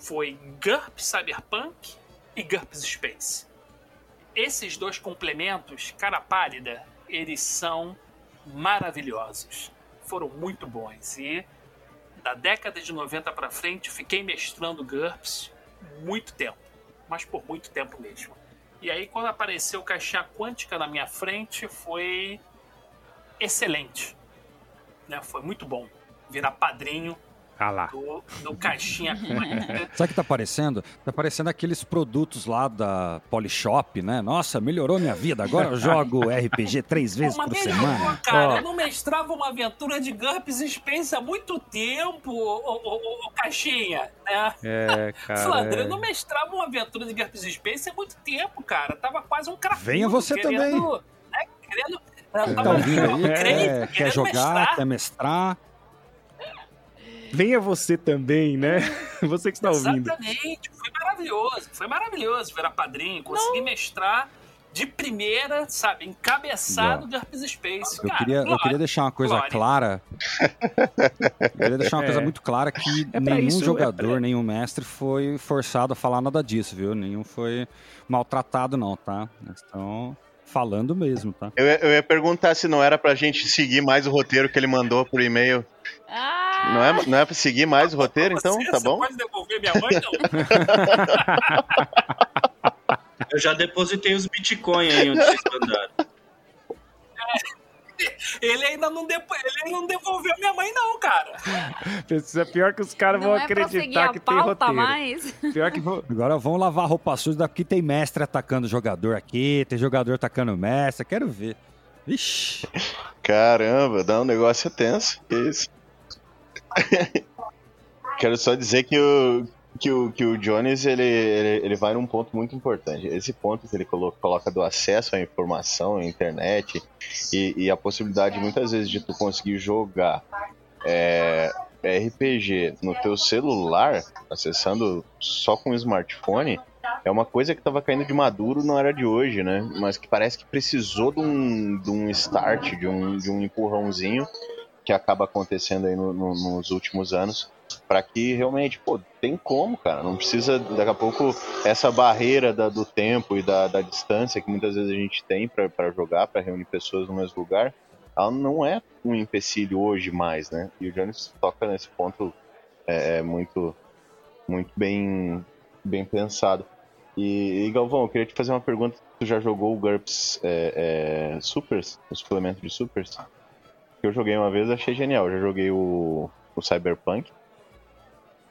Foi GURPS Cyberpunk e GURPS Space. Esses dois complementos, cara pálida, eles são maravilhosos. Foram muito bons e da década de 90 para frente, fiquei mestrando GURPS muito tempo, mas por muito tempo mesmo. E aí, quando apareceu caixinha quântica na minha frente, foi excelente. Né? Foi muito bom virar padrinho Ah lá. do, do caixinha. <laughs> Sabe o que tá parecendo? Tá parecendo aqueles produtos lá da Polishop, né? Nossa, melhorou minha vida. Agora eu jogo <laughs> RPG três vezes Pô, por melhorou, semana. cara. Ó. Eu não mestrava uma aventura de GURPS Space há muito tempo, ô, ô, ô, ô, Caixinha. Né? É, <laughs> Flandre, cara. eu não mestrava uma aventura de GURPS Space há muito tempo, cara. Tava quase um cracudo. Venha você querendo, Né, querendo, tá ouvindo aí? querendo- Quer, jogar, mestrar. quer mestrar? Venha você também, né? <laughs> Você que está ouvindo. Exatamente. Foi maravilhoso. Foi maravilhoso virar padrinho, conseguir mestrar de primeira, sabe, encabeçado do GURPS Space. Eu cara, queria, eu glória. queria deixar uma coisa glória. clara. Eu queria deixar uma <laughs> É. coisa muito clara que É nenhum isso, é jogador, pra- nenhum mestre foi forçado a falar nada disso, viu? Nenhum foi maltratado, não, tá? Estão falando mesmo, tá? Eu, ia- eu ia perguntar se não era pra gente seguir mais o roteiro que ele mandou por e-mail. Ah, Não é, não é pra seguir mais o roteiro, então? Você- Tá você bom? pode devolver minha mãe, não? <laughs> Eu já depositei os Bitcoin aí onde vocês mandaram. Ele ainda não, depo... ele ainda não devolveu minha mãe, não, cara. Isso é pior que os caras vão é acreditar que tem roteiro. mais. Pior que vão... <laughs> Agora vamos lavar roupa suja, daqui tem mestre atacando jogador aqui, tem jogador atacando mestre, quero ver. Vixe. Caramba, dá um negócio tenso. Que isso? <laughs> Quero só dizer que o, que o, que o Jones ele, ele, ele vai num ponto muito importante. Esse ponto que ele colo- coloca do acesso à informação, à internet e, e a possibilidade muitas vezes de tu conseguir jogar é, RPG no teu celular, acessando só com o smartphone, é uma coisa que estava caindo de maduro, não era de hoje, né? Mas que parece que precisou de um, de um start, de um, de um empurrãozinho que acaba acontecendo aí no- no- nos últimos anos, para que realmente, pô, tem como, cara. Não precisa, daqui a pouco, essa barreira da- do tempo e da, da distância que muitas vezes a gente tem para jogar, para reunir pessoas no mesmo lugar, ela não é um empecilho hoje mais, né? E o Jones toca nesse ponto é, é muito, muito bem, bem pensado. E, e, Galvão, eu queria te fazer uma pergunta. Tu já jogou o GURPS é, é, Supers? O suplemento de Supers? Que eu joguei uma vez achei genial. Eu já joguei o, o Cyberpunk.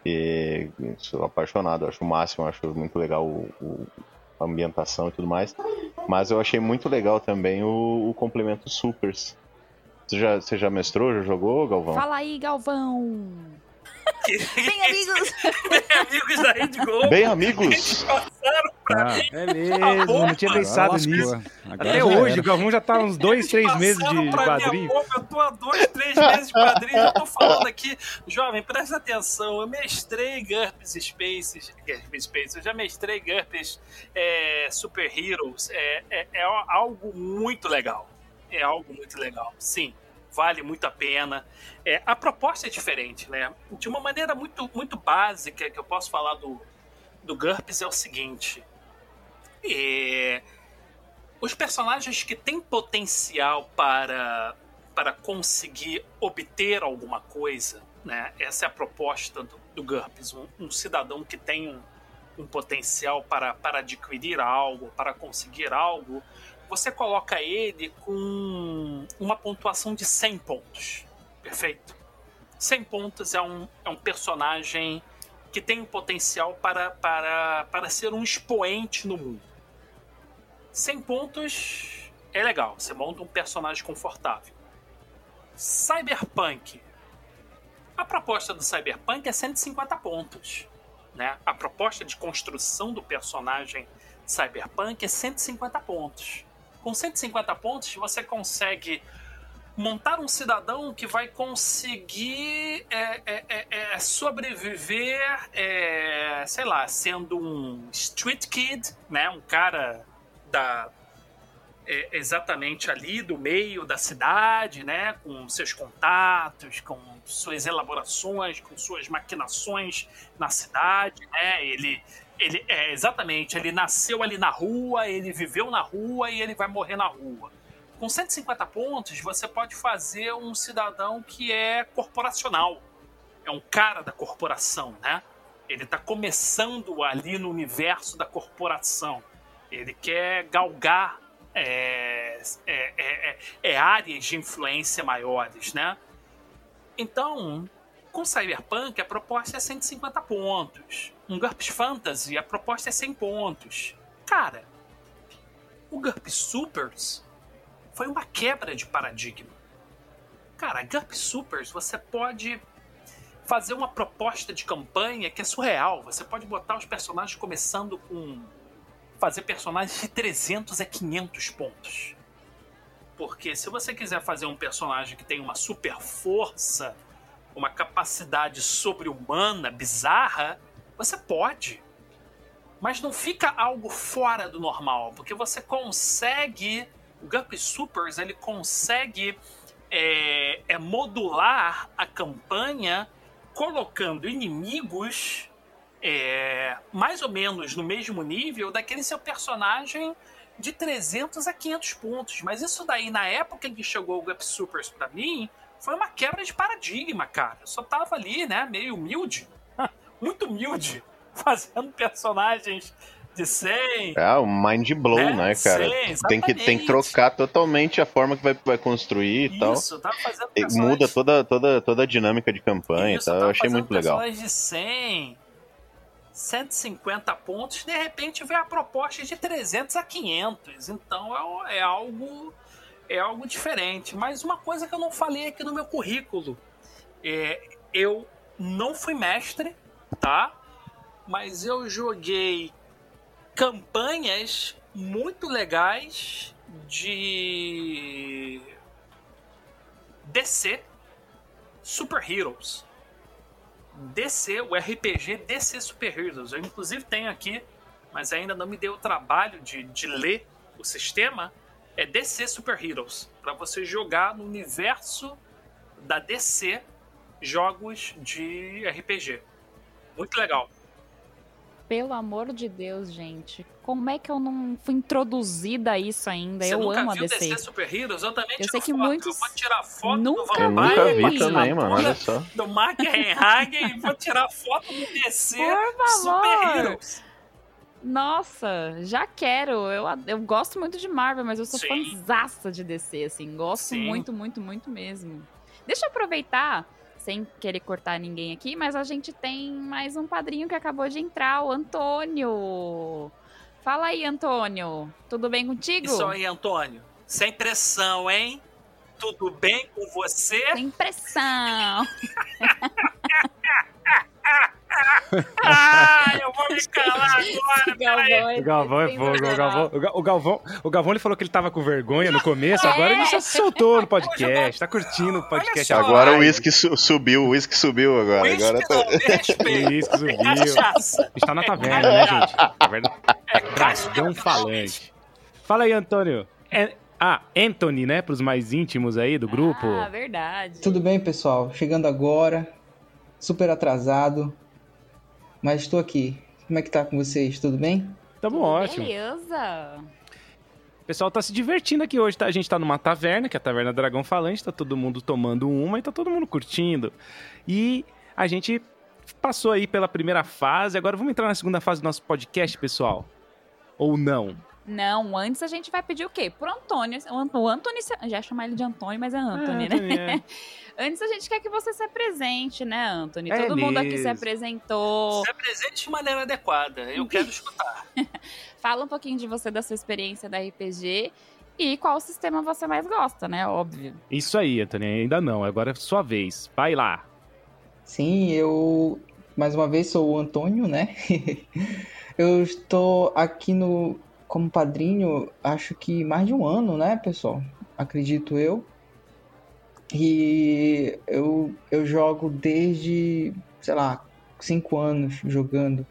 E sou apaixonado, acho o máximo, acho muito legal o, o- a ambientação e tudo mais. Mas eu achei muito legal também o, o complemento Supers. Você já, você já mestrou, já jogou, Galvão? Fala aí, Galvão. Bem, amigos. Bem, amigos da Rede Globo. Bem, amigos! passaram pra Ah, mim. É mesmo, não tinha pensado nisso. Agora Até hoje, era. o Galvão já tá uns dois, três meses de, quadrinho. boca, eu tô há dois, três meses de quadrinho. Eu tô falando aqui. Jovem, presta atenção. Eu mestrei GURPS Spaces. GURPS Spaces. Eu já mestrei GURPS é, Super Heroes. É, é, é algo muito legal. É algo muito legal. Sim. Vale muito a pena. É, a proposta é diferente, né? De uma maneira muito, muito básica que eu posso falar do, do GURPS é o seguinte. É, os personagens que têm potencial para, para conseguir obter alguma coisa, né? Essa é a proposta do, do GURPS. Um, um cidadão que tem um, um potencial para, para adquirir algo, para conseguir algo, você coloca ele com uma pontuação de 100 pontos. Perfeito? 100 pontos é um, é um personagem que tem um potencial para, para, para ser um expoente no mundo. 100 pontos é legal, você monta um personagem confortável. Cyberpunk. A proposta do Cyberpunk é 150 pontos. Né? A proposta de construção do personagem Cyberpunk é 150 pontos. Com 150 pontos, você consegue montar um cidadão que vai conseguir é, é, é, é, sobreviver, é, sei lá, sendo um street kid, né? Um cara da é, exatamente ali do meio da cidade, né? Com seus contatos, com suas elaborações, com suas maquinações na cidade, né? Ele ele é exatamente, ele nasceu ali na rua, ele viveu na rua e ele vai morrer na rua. Com 150 pontos, você pode fazer um cidadão que é corporacional. É é um cara da corporação, né? Ele está começando ali no universo da corporação. Ele quer galgar é, é, é, é áreas de influência maiores, né? Então, com Cyberpunk, a proposta é 150 pontos. Um GURPS Fantasy, a proposta é 100 pontos. Cara, o GURPS Supers foi uma quebra de paradigma. Cara, GURPS Supers, você pode fazer uma proposta de campanha que é surreal. Você pode botar os personagens começando com. fazer personagens de 300 a 500 pontos. Porque se você quiser fazer um personagem que tem uma super força, uma capacidade sobre-humana, bizarra, você pode. Mas não fica algo fora do normal, porque você consegue. O Gump Supers ele consegue é, é modular a campanha colocando inimigos é, mais ou menos no mesmo nível daquele seu personagem de 300 a 500 pontos. Mas isso daí, na época em que chegou o Gup Supers para mim, foi uma quebra de paradigma, cara. Eu só tava ali, né, meio humilde, <laughs> muito humilde, <laughs> fazendo personagens de 100. É, o mind blow, né, né cara? 100, tem, que, tem que trocar totalmente a forma que vai, vai construir e tal. Isso, tava fazendo personagens... Muda toda, toda, toda a dinâmica de campanha Isso, e tal. Eu achei muito legal. de 100, 150 pontos, de repente vem a proposta de 300 a 500. Então é, é algo é algo diferente. Mas uma coisa que eu não falei aqui no meu currículo, é, eu não fui mestre, tá? Mas eu joguei campanhas muito legais de DC Super Heroes. DC, o RPG DC Super Heroes. Eu inclusive tenho aqui, mas ainda não me deu o trabalho de, de ler o sistema. É DC Super Heroes. Para você jogar no universo da DC jogos de RPG. Muito legal. Pelo amor de Deus, gente. Como é que eu não fui introduzida a isso ainda? Você eu nunca amo viu a DC. DC Super Heroes? Eu também eu sei que foto. muitos eu vou tirar foto nunca do nunca vi também, mano. Olha só. do Mark Reinhagen e vou tirar foto do DC Por Super favor. Heroes. Nossa, já quero. Eu, eu gosto muito de Marvel, mas eu sou Sim. fãzaça de DC, assim. Gosto Sim. muito, muito, muito mesmo. Deixa eu aproveitar, sem querer cortar ninguém aqui, mas a gente tem mais um padrinho que acabou de entrar, o Antônio. Fala aí, Antônio. Tudo bem contigo? Isso aí, Antônio. Sem pressão, hein? Tudo bem com você? Sem pressão. <laughs> Ah, eu vou me calar agora, peraí. O Galvão é fogo. O Galvão, o Ga- o Galvão, o Galvão ele falou que ele tava com vergonha no começo, agora ele já se soltou no podcast, tá curtindo o podcast Agora o uísque su- subiu, o uísque subiu agora. Whisky agora tá... respeita. Isso, <laughs> subiu. Está na taverna, né, gente? Taverna É Dragão Falante. Fala aí, Antônio. É- ah, Anthony, né? Pros mais íntimos aí do grupo. Ah, verdade. Tudo bem, pessoal? Chegando agora, super atrasado, mas estou aqui. Como é que tá com vocês? Tudo bem? Tamo ótimo. Beleza. O pessoal tá se divertindo aqui hoje, tá? A gente tá numa taverna, que é a Taverna Dragão Falante, tá todo mundo tomando uma e tá todo mundo curtindo. E a gente passou aí pela primeira fase, agora vamos entrar na segunda fase do nosso podcast, pessoal? Ou não? Não, antes a gente vai pedir o quê? Pro Antônio. O Ant- O Antônio, já chamar ele de Antônio, mas é Antônio, É, né? É. <laughs> Antes a gente quer que você se apresente, né, Antônio? É Todo mundo aqui se mesmo. apresentou. Se apresente de maneira adequada. Eu quero escutar. <laughs> Fala um pouquinho de você, da sua experiência da RPG e qual sistema você mais gosta, né? Óbvio. Isso aí, Antônio, ainda não. Agora é sua vez. Vai lá. Sim, eu mais uma vez sou o Antônio, né? <laughs> eu estou aqui no como padrinho, acho que mais de um ano, né, pessoal? Acredito eu. E eu, eu jogo desde, sei lá, cinco anos jogando.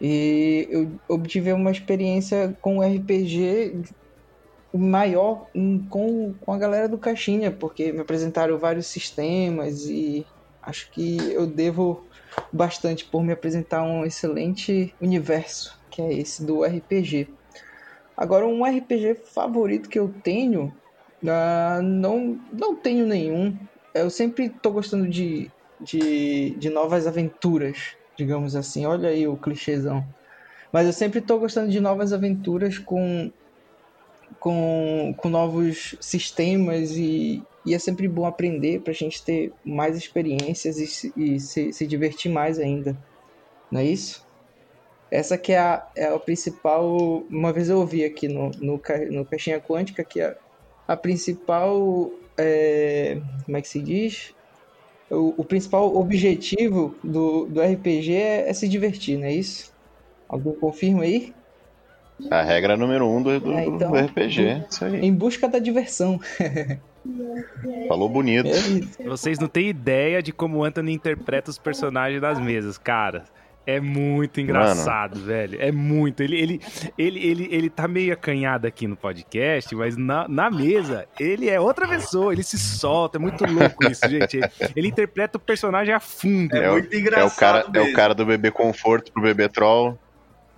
E eu obtive uma experiência com RPG maior com, com a galera do Caixinha, porque me apresentaram vários sistemas e acho que eu devo bastante por me apresentar um excelente universo, que é esse do RPG. Agora, um RPG favorito que eu tenho, ah, não, não tenho nenhum. Eu sempre tô gostando de de, de novas aventuras, digamos assim. Olha aí o clichêzão. Mas eu sempre estou gostando de novas aventuras com, com, com novos sistemas e, e é sempre bom aprender para a gente ter mais experiências e, e se, se divertir mais ainda. Não é isso? Essa que é a, é a principal. Uma vez eu ouvi aqui no, no, no Caixinha Quântica que a, a principal. É, como é que se diz? O, o principal objetivo do, do RPG é, é, se divertir, não é isso? Alguém confirma aí? A regra número um do, do, é, então, do RPG. Isso aí. Em busca da diversão. <laughs> Falou bonito. É Vocês não têm ideia de como o Anthony interpreta os personagens das mesas, cara. É muito engraçado, Mano. velho. É muito. Ele, ele, ele, ele, ele tá meio acanhado aqui no podcast, mas na, na mesa, ele é outra pessoa. Ele se solta. É muito louco isso, gente. Ele, ele interpreta o personagem a fundo. É, é muito engraçado. É o, cara, mesmo. é o cara do bebê conforto pro bebê troll.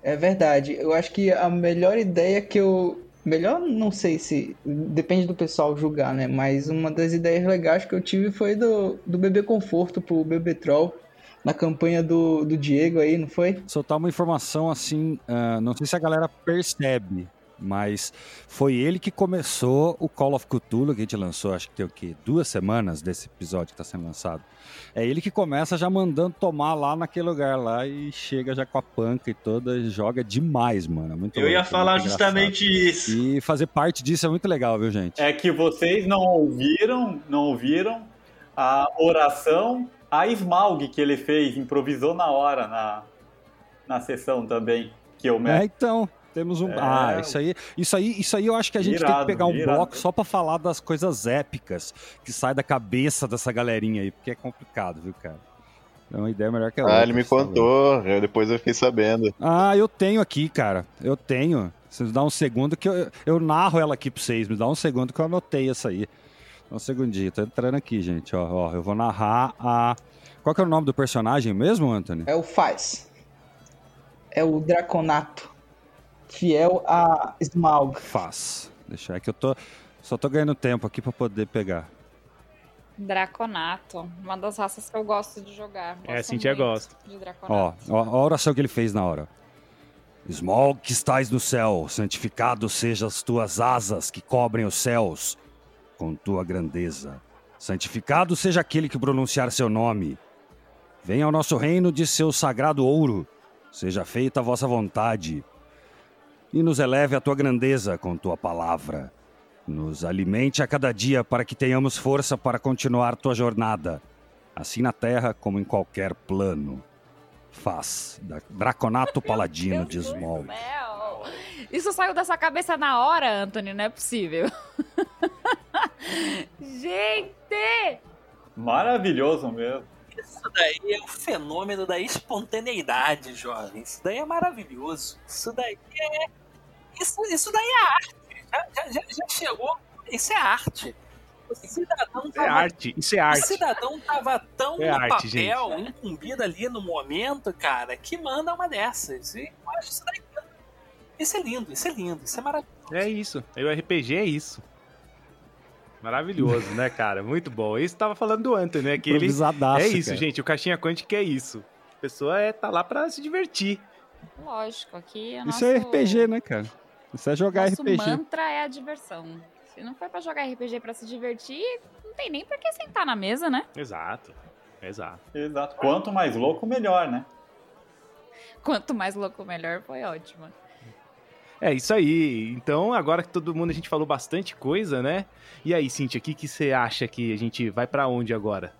É verdade. Eu acho que a melhor ideia que eu. Melhor, não sei se. Depende do pessoal julgar, né? Mas uma das ideias legais que eu tive foi do, do bebê conforto pro bebê troll na campanha do, do Diego aí, não foi? Soltar uma informação assim, uh, não sei se a galera percebe, mas foi ele que começou o Call of Cthulhu, que a gente lançou, acho que tem o quê? Duas semanas desse episódio que está sendo lançado. É ele que começa já mandando tomar lá naquele lugar lá e chega já com a panca e toda, joga demais, mano. É muito Eu louco, ia falar justamente isso. E fazer parte disso é muito legal, viu, gente? É que vocês não ouviram, não ouviram a oração a Smaug que ele fez, improvisou na hora na, na sessão também. Que eu É, então. Temos um. É... Ah, isso aí, isso aí, isso aí eu acho que a gente irado, tem que pegar um irado. bloco só para falar das coisas épicas que sai da cabeça dessa galerinha aí, porque é complicado, viu, cara? É uma ideia melhor que a ah, outra. Ah, ele me contou, eu, depois eu fiquei sabendo. Ah, eu tenho aqui, cara. Eu tenho. Vocês dá um segundo que eu, eu narro ela aqui pra vocês. Me dá um segundo que eu anotei essa aí. Um segundinho, tô entrando aqui, gente. Ó, ó, eu vou narrar a. Qual que é o nome do personagem mesmo, Anthony? É o Faz. É o Draconato. Fiel a Smaug. Faz. Deixa é que eu tô. Só tô ganhando tempo aqui para poder pegar. Draconato. Uma das raças que eu gosto de jogar. É, gosto é, Cintia gosta. De Draconato. Ó, ó, a oração que ele fez na hora. Smaug que estás no céu, santificado sejam as tuas asas que cobrem os céus com tua grandeza. Santificado seja aquele que pronunciar seu nome. Venha ao nosso reino de seu sagrado ouro. Seja feita a vossa vontade. E nos eleve a tua grandeza com tua palavra. Nos alimente a cada dia para que tenhamos força para continuar tua jornada, assim na terra como em qualquer plano. Faz, da Draconato <laughs> Paladino de Small. Isso saiu dessa cabeça na hora, Anthony, não é possível. <laughs> Gente! Maravilhoso mesmo. Isso daí é o fenômeno da espontaneidade, jovem. Isso daí é maravilhoso. Isso daí é. Isso, isso daí é arte. Já, já, já chegou. Isso é arte. O cidadão tava, é arte, isso é arte. O cidadão tava tão é no arte, papel, gente. incumbido ali no momento, cara, que manda uma dessas. E eu acho isso daí. Isso é lindo, isso é lindo, isso é maravilhoso. É isso. O RPG é isso. Maravilhoso, né, cara? Muito bom. Isso tava falando do Anthony, né? Que ele... É isso, cara. gente. O Caixinha Quântica é isso. A pessoa é, tá lá pra se divertir. Lógico, aqui é Isso é nosso... é RPG, né, cara? Isso é jogar nosso RPG. O mantra é a diversão. Se não for pra jogar RPG pra se divertir, não tem nem por que sentar na mesa, né? Exato. Exato. Exato. Quanto mais louco, melhor, né? Quanto mais louco, melhor foi ótimo. É isso aí. Então, agora que todo mundo a gente falou bastante coisa, né? E aí, Cintia, o que, que você acha que a gente vai para onde agora?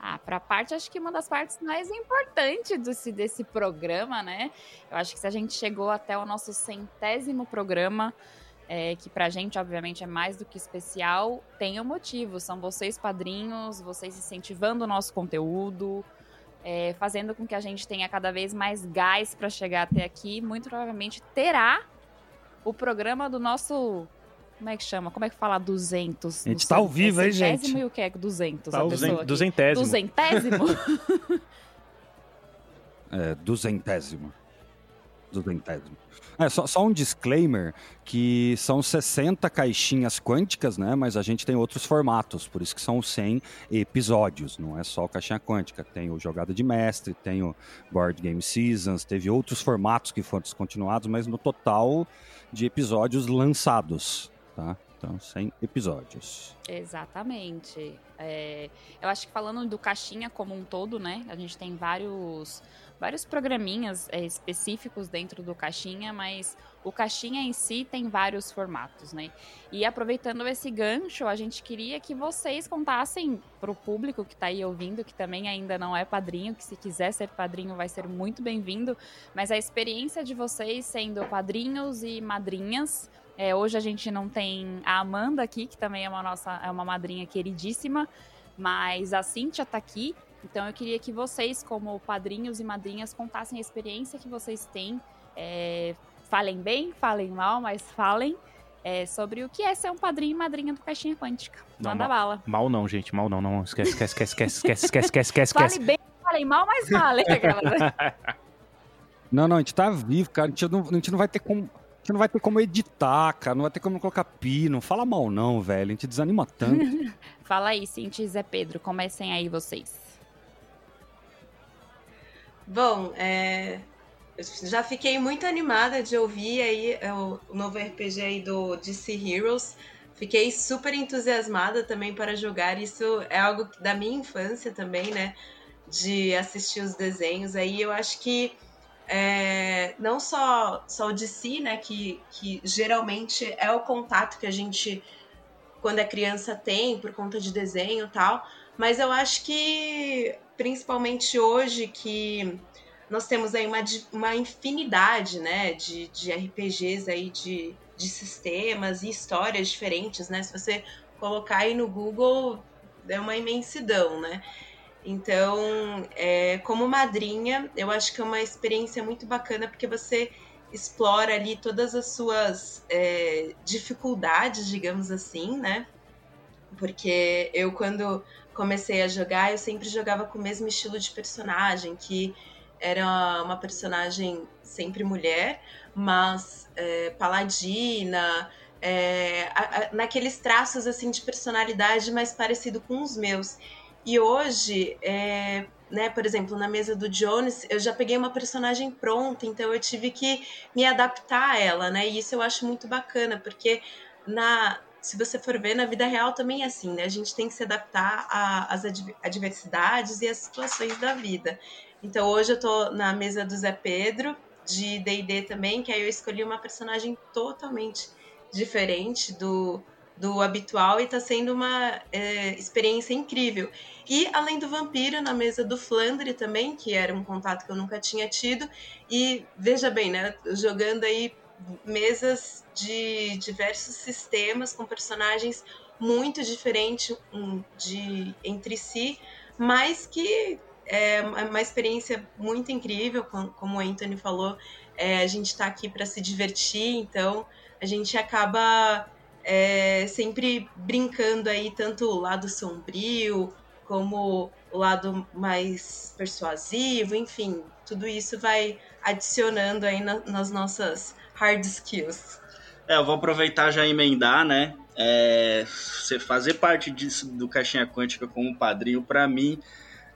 Ah, para a parte, acho que uma das partes mais importantes desse, desse programa, né? Eu acho que se a gente chegou até o nosso centésimo programa, é, que pra gente, obviamente, é mais do que especial, tem um motivo. São vocês padrinhos, vocês incentivando o nosso conteúdo, é, fazendo com que a gente tenha cada vez mais gás para chegar até aqui. Muito provavelmente terá o programa do nosso. Como é que chama? Como é que fala 200? A gente tá ao vivo, hein, gente? e o que é 200? Tá a duzentésimo. Duzentésimo? <laughs> é, duzentésimo. Duzentésimo. É, só, só, um disclaimer que são 60 caixinhas quânticas, né? Mas a gente tem outros formatos, por isso que são 100 episódios, não é só caixinha quântica. Tem o Jogada de Mestre, tem o Board Game Seasons, teve outros formatos que foram descontinuados, mas no total de episódios lançados, tá? Então, 100 episódios. Exatamente. É, eu acho que falando do caixinha como um todo, né? A gente tem vários vários programinhas é, específicos dentro do Caixinha, mas o Caixinha em si tem vários formatos, né? E aproveitando esse gancho, a gente queria que vocês contassem para o público que está aí ouvindo, que também ainda não é padrinho, que se quiser ser padrinho vai ser muito bem-vindo, mas a experiência de vocês sendo padrinhos e madrinhas. É, hoje a gente não tem a Amanda aqui, que também é uma nossa, é uma madrinha queridíssima, mas a Cíntia está aqui então eu queria que vocês, como padrinhos e madrinhas, contassem a experiência que vocês têm. É, falem bem, falem mal, mas falem é, sobre o que é ser um padrinho e madrinha do Caixinha Quântica. Manda não, bala. Mal não, gente, mal não, não. Esquece, esquece, esquece, esquece, esquece, esquece, esquece, esquece. Fale bem, falem mal, mas falem. <laughs> não, não, a gente tá vivo, cara. A gente não, a gente não vai ter como. A gente não vai ter como editar, cara. Não vai ter como colocar pi. Não fala mal, não, velho. A gente desanima tanto. <laughs> Fala aí, Cintia e Zé Pedro. Comecem aí vocês. Bom, é, já fiquei muito animada de ouvir aí é, o, novo RPG aí do DC Heroes. Fiquei super entusiasmada também para jogar. Isso é algo da minha infância também, né? De assistir os desenhos. Aí eu acho que é, não só, só o DC, né? Que, que geralmente é o contato que a gente, quando é criança, tem por conta de desenho e tal. Mas eu acho que principalmente hoje que nós temos aí uma, uma infinidade né, de, de RPGs aí de, de sistemas e histórias diferentes, né? Se você colocar aí no Google, é uma imensidão, né? Então, é, como madrinha, eu acho que é uma experiência muito bacana porque você explora ali todas as suas é, dificuldades, digamos assim, né? Porque eu, quando comecei a jogar, eu sempre jogava com o mesmo estilo de personagem, que era uma personagem sempre mulher, mas é, paladina, é, a, a, naqueles traços assim de personalidade mais parecido com os meus. E hoje, é, né, por exemplo, na mesa do Jones, eu já peguei uma personagem pronta, então eu tive que me adaptar a ela, né? E isso eu acho muito bacana, porque na se você for ver, na vida real também é assim, né? A gente tem que se adaptar às adversidades e às situações da vida. Então hoje eu tô na mesa do Zé Pedro, de D&D também, que aí eu escolhi uma personagem totalmente diferente do, do habitual e tá sendo uma é, experiência incrível. E além do vampiro, na mesa do Flandre também, que era um contato que eu nunca tinha tido. E veja bem, né? Jogando aí mesas de diversos sistemas com personagens muito diferentes de entre si, mas que é uma experiência muito incrível, como o Anthony falou. É, a gente está aqui para se divertir, então a gente acaba é, sempre brincando aí tanto o lado sombrio como o lado mais persuasivo, enfim, tudo isso vai adicionando aí na, nas nossas hard skills. É, eu vou aproveitar já emendar, né? É, você fazer parte disso do Caixinha Quântica como padrinho, para mim,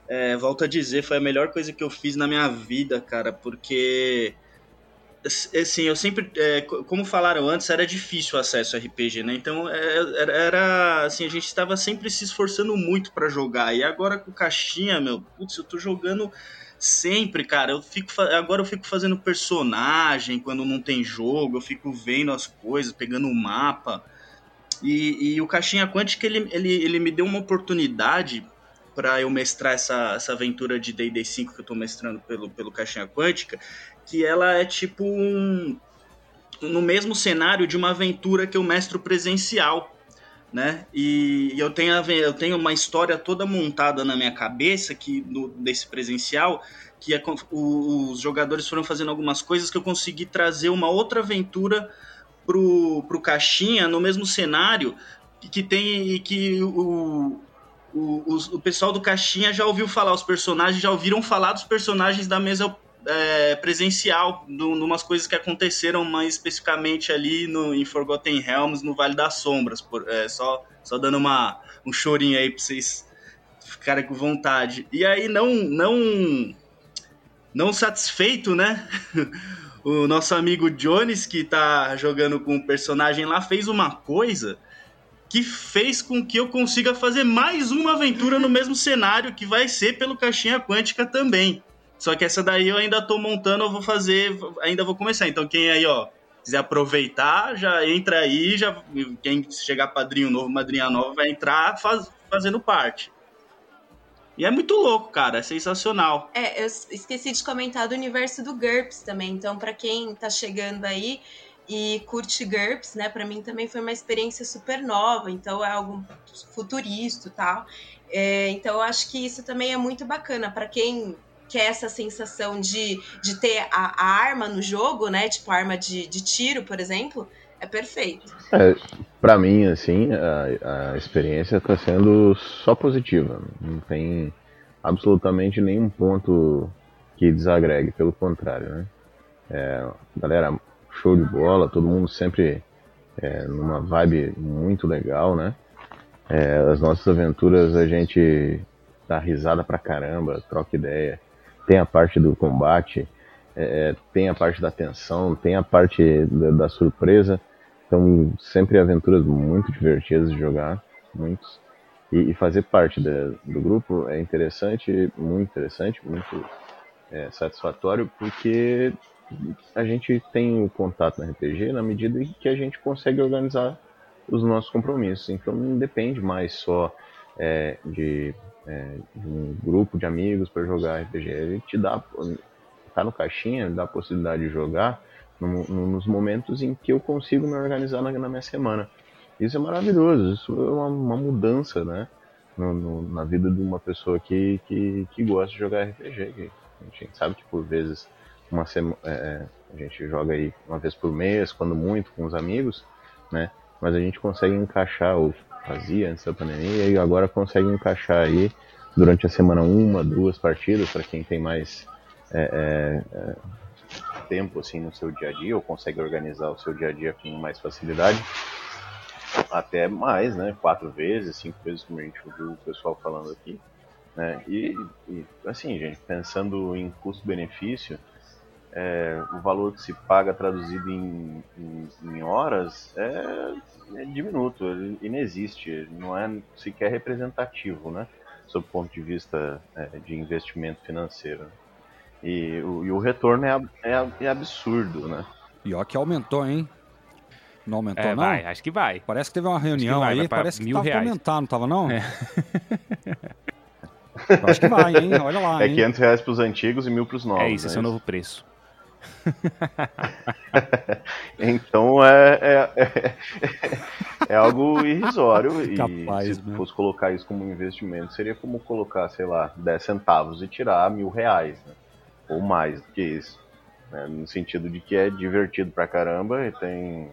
é, volto a dizer, foi a melhor coisa que eu fiz na minha vida, cara, porque assim, eu sempre, é, como falaram antes, era difícil o acesso ao RPG, né? Então é, era assim, a gente estava sempre se esforçando muito para jogar. E agora com caixinha, meu, putz, eu tô jogando sempre, cara, eu fico agora eu fico fazendo personagem quando não tem jogo, eu fico vendo as coisas, pegando o mapa. E, e o Caixinha Quântica ele, ele, ele me deu uma oportunidade para eu mestrar essa, essa aventura de D&D 5 que eu tô mestrando pelo, pelo Caixinha Quântica, que ela é tipo um no mesmo cenário de uma aventura que eu mestro presencial né? E, eu tenho, eu tenho uma história toda montada na minha cabeça que no, desse presencial que é, o, os jogadores foram fazendo algumas coisas que eu consegui trazer uma outra aventura pro, pro caixinha no mesmo cenário que tem e que o, o, o, o pessoal do caixinha já ouviu falar os personagens já ouviram falar dos personagens da mesa é, presencial, de umas coisas que aconteceram mais especificamente ali no, em Forgotten Realms, no Vale das Sombras. Por, é, só, só dando uma, um chorinho aí pra vocês ficarem com vontade. E aí, não, não, não satisfeito, né? <laughs> o nosso amigo Jones, que tá jogando com o personagem lá, fez uma coisa que fez com que eu consiga fazer mais uma aventura no mesmo cenário, que vai ser pelo Caixinha Quântica também. Só que essa daí eu ainda tô montando, eu vou fazer, ainda vou começar. Então quem aí, ó, quiser aproveitar, já entra aí, já quem chegar padrinho novo, madrinha nova, vai entrar faz, fazendo parte. E é muito louco, cara, é sensacional. É, eu esqueci de comentar do universo do GURPS também. Então, para quem tá chegando aí, e curte GURPS, né? Para mim também foi uma experiência super nova, então é algo futurista e tal. É, então eu acho que isso também é muito bacana para quem quer essa sensação de, de ter a, a, arma no jogo, né? Tipo arma de, de tiro, por exemplo, é perfeito. É, para mim, assim, a, a experiência está sendo só positiva. Não tem absolutamente nenhum ponto que desagregue, pelo contrário, né? É, galera show de bola, todo mundo sempre é, numa vibe muito legal, né? É, as nossas aventuras a gente dá risada pra caramba, troca ideia. Tem a parte do combate, é, tem a parte da tensão, tem a parte da, da surpresa. Então, sempre aventuras muito divertidas de jogar, muitos. E, e fazer parte da, do grupo é interessante, muito interessante, muito é, satisfatório, porque a gente tem o contato no RPG na medida em que a gente consegue organizar os nossos compromissos. Então não depende mais só é, de, é, um grupo de amigos para jogar RPG. A gente dá, tá no caixinha, dá a possibilidade de jogar no, no, nos momentos em que eu consigo me organizar na, na minha semana. Isso é maravilhoso, isso é uma, uma mudança, né? No, na vida de uma pessoa que, que, que gosta de jogar RPG. A gente sabe que por vezes uma é, é, a gente joga aí uma vez por mês, quando muito, com os amigos, né? Mas a gente consegue encaixar, ou fazia antes da pandemia, e agora consegue encaixar aí durante a semana uma, duas partidas, para quem tem mais é, é, é, tempo assim no seu dia a dia, ou consegue organizar o seu dia a dia com mais facilidade. Até mais, né? Quatro vezes, cinco vezes, como a gente ouviu o pessoal falando aqui. Né? E, e assim, gente, pensando em custo-benefício, é, o valor que se paga traduzido em, em, em horas é, é, diminuto, ele inexiste, não é sequer representativo, né? Sob o ponto de vista é, de investimento financeiro. E o, e o retorno é, é, é, absurdo, né? E ó que aumentou, hein? Não aumentou, é, não? Vai, acho que vai. Parece que teve uma reunião vai, aí, vai parece que tava reais. aumentar, não tava não? É. <laughs> acho que vai, hein? Olha lá. É hein? 500 reais pros antigos e mil pros novos. É isso, esse é o novo preço. <laughs> então é, é, é, é, algo irrisório. Capaz, e se né? fosse colocar isso como investimento, seria como colocar, sei lá, 10 centavos e tirar mil reais, né? ou mais do que isso. Né? No sentido de que é divertido pra caramba e tem,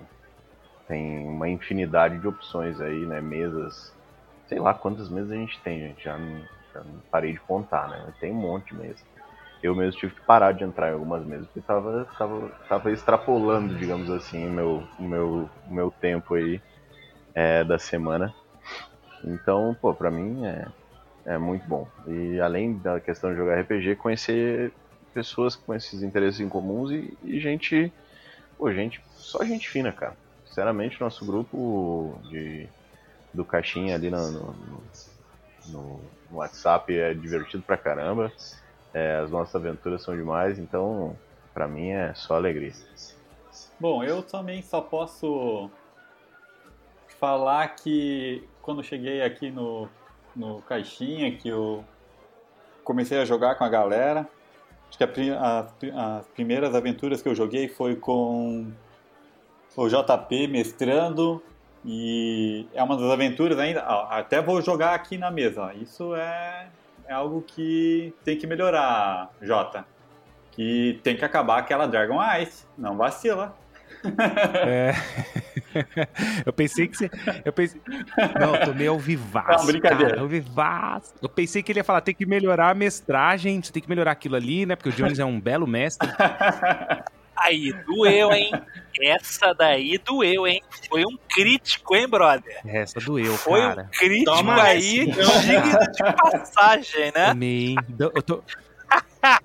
tem uma infinidade de opções aí, né? Mesas. Sei lá quantas mesas a gente tem, gente. Já já parei de contar, né? Tem um monte de mesas eu mesmo tive que parar de entrar em algumas mesas, porque tava, tava, tava extrapolando, digamos assim, o meu, meu, meu tempo aí é, da semana. Então, pô, pra mim é, é muito bom. E além da questão de jogar RPG, conhecer pessoas com esses interesses em comuns e, e gente, pô, gente, só gente fina, cara. Sinceramente, nosso grupo de, do Caixinha ali no, no, no, no WhatsApp é divertido pra caramba. É, as nossas aventuras são demais, então para mim é só alegria. Bom, eu também só posso falar que quando cheguei aqui no, no Caixinha, que eu comecei a jogar com a galera, acho que as primeiras aventuras que eu joguei foi com o JP mestrando e é uma das aventuras ainda, até vou jogar aqui na mesa, isso é é algo que tem que melhorar, Jota. Que tem que acabar aquela Dragon Ice. Não vacila. É... eu pensei que você. Eu pensei... Não, tomei ao vivaço. Não, brincadeira. Cara, ao vivaço. Eu pensei que ele ia falar: tem que melhorar a mestragem, você tem que melhorar aquilo ali, né? Porque o Jones é um belo mestre. <laughs> Aí, doeu, hein? Essa daí doeu, hein? Foi um crítico, hein, brother? Essa doeu, Foi cara. um crítico Toma aí, digno de passagem, né? Tomei. Du- Eu tô...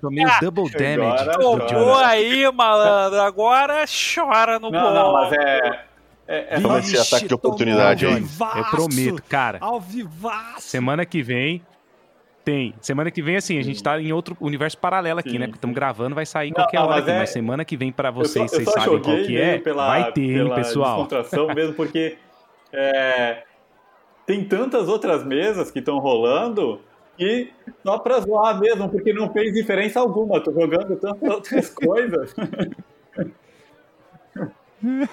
Tomei o <laughs> double damage. Tomou aí, malandro. Agora chora no Não, gol. não, mas é. É, é Toma esse ataque de oportunidade aí. Eu prometo, cara. Ao vivaço. Semana que vem. Tem. Semana que vem, assim, a gente tá em outro universo paralelo aqui, Sim. né? Porque estamos gravando, vai sair Não, qualquer hora mas aqui. é- Mas semana que vem pra eu só- vocês, vocês sabem qual que é. pela- vai ter, hein, pela pessoal. mesmo, porque é, tem tantas outras mesas que estão rolando e só pra zoar mesmo, porque não fez diferença alguma. Tô jogando tantas outras <laughs> coisas. <laughs>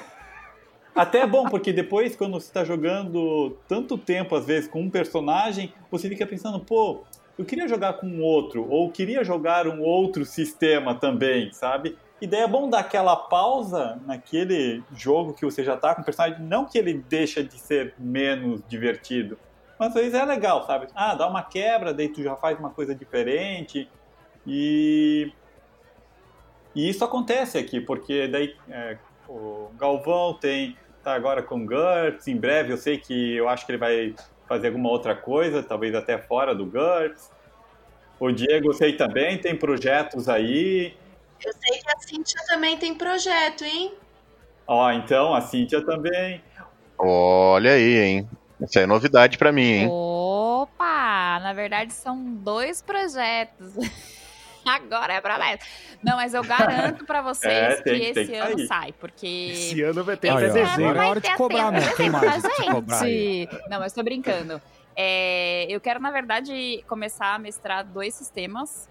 Até é bom, porque depois, quando você está jogando tanto tempo, às vezes, com um personagem, você fica pensando, pô, eu queria jogar com outro, ou queria jogar um outro sistema também, sabe? E daí é bom dar aquela pausa naquele jogo que você já tá com o personagem, não que ele deixa de ser menos divertido, mas às vezes é legal, sabe? Ah, dá uma quebra, daí tu já faz uma coisa diferente, e... E isso acontece aqui, porque daí é, o Galvão tem tá agora com o GURPS, em breve eu sei que eu acho que ele vai fazer alguma outra coisa, talvez até fora do GURPS. O Diego eu sei também, tem projetos aí. Eu sei que a Cintia também tem projeto, hein? Ó, então a Cíntia também. Olha aí, hein? Isso é novidade pra mim, hein? Opa! Na verdade, são dois projetos. <laughs> <laughs> Agora é promessa. Não, mas eu garanto pra vocês É, tem- que tem esse que ano sair. sai, porque. Esse ano vai ter até dezembro. agora é hora de cobrar. Quem dezembro, mais gente, Não, mas tô brincando. É, eu quero, na verdade, começar a mestrar dois sistemas.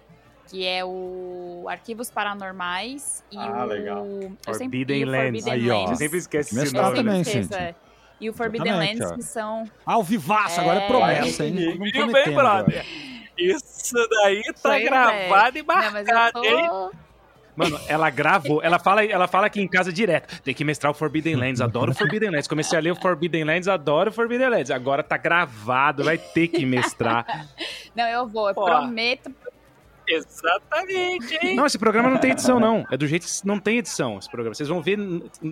Que é o Arquivos Paranormais e Ah, o. legal. eu sempre- Forbidden o Lands. Aí, ó. Você sempre esquece Tem que esse mestrar nome. Também, esqueço, Cíntia. é. E o Forbidden Exatamente, Lands, que são. Ao vivaço, agora é É. promessa, hein? Viu bem, brother? Isso daí tá é. gravado e marcado, hein? tô. Mano, ela gravou, ela fala, ela fala aqui em casa direto. Tem que mestrar o Forbidden Lands, adoro o Forbidden Lands. Comecei a ler o Forbidden Lands, adoro o Forbidden Lands. Agora tá gravado, vai ter que mestrar. Não, eu vou, eu Ó. prometo. Exatamente, hein? Não, esse programa não tem edição, não. É do jeito que não tem edição esse programa. Vocês vão ver.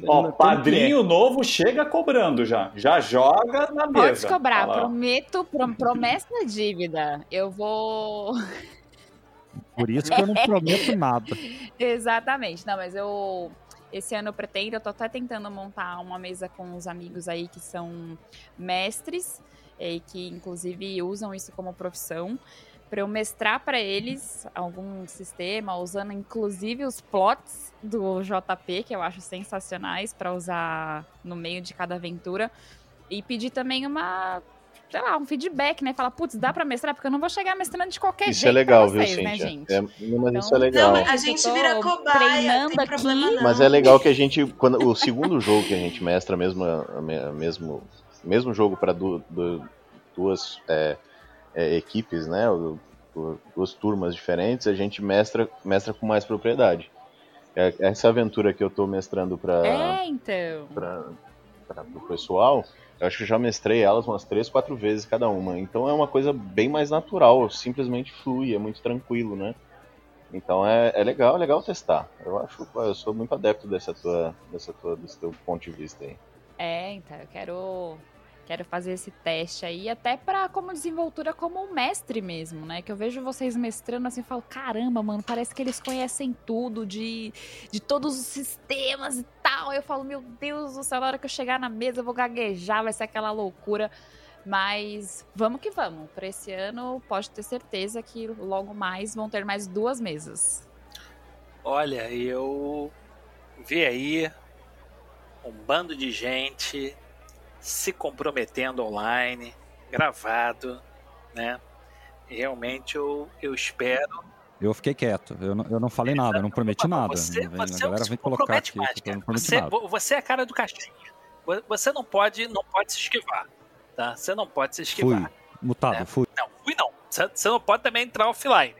Ó, padrinho novo chega cobrando já. Já joga na Pode mesa. cobrar, Fala, prometo, pro- promessa da dívida. Eu vou. Por isso que eu não prometo nada. <laughs> Exatamente. Não, mas eu. Esse ano eu pretendo, eu tô até tentando montar uma mesa com os amigos aí que são mestres e que inclusive usam isso como profissão. Para eu mestrar para eles algum sistema, usando inclusive os plots do JP, que eu acho sensacionais, para usar no meio de cada aventura. E pedir também uma, sei lá, um feedback, né? Falar, putz, dá para mestrar? Porque eu não vou chegar mestrando de qualquer Isso jeito é legal, pra vocês, viu, né, gente? É, não, mas isso é Então- legal. Não, a gente vira cobaia, treinando tem problema aqui. não. Mas é legal que a gente, quando o segundo <laughs> jogo que a gente mestra, mesmo, mesmo, mesmo jogo para duas é, é, equipes, né, duas turmas diferentes, a gente mestra, mestra com mais propriedade. É- Essa aventura que eu tô mestrando para É, então. o pessoal, eu acho que já mestrei elas umas três, quatro vezes cada uma. Então é uma coisa bem mais natural, simplesmente flui, é muito tranquilo, né? Então é, é legal, é legal testar. Eu acho, eu sou muito adepto dessa tua, dessa tua, desse teu ponto de vista aí. É, então, eu quero quero fazer esse teste aí, até pra como desenvoltura como mestre mesmo, né? Que eu vejo vocês mestrando assim, e falo, caramba, mano, parece que eles conhecem tudo de, de todos os sistemas e tal. Eu falo, meu Deus do céu, na hora que eu chegar na mesa eu vou gaguejar, vai ser aquela loucura. Mas vamos que vamos. Para esse ano, pode ter certeza que logo mais vão ter mais duas mesas. Olha, eu vi aí um bando de gente se comprometendo online, gravado, né? Realmente eu, eu espero. Eu fiquei quieto. Eu não, eu não falei nada, eu não prometi nada. Você, a galera vem colocar aqui mais, cara. Você, nada. você é a cara do caixinha. Vo- Você não pode, não pode se esquivar, tá? Você não pode se esquivar. Fui. Mutado, É. fui. Não, fui não. Você, você não pode também entrar offline.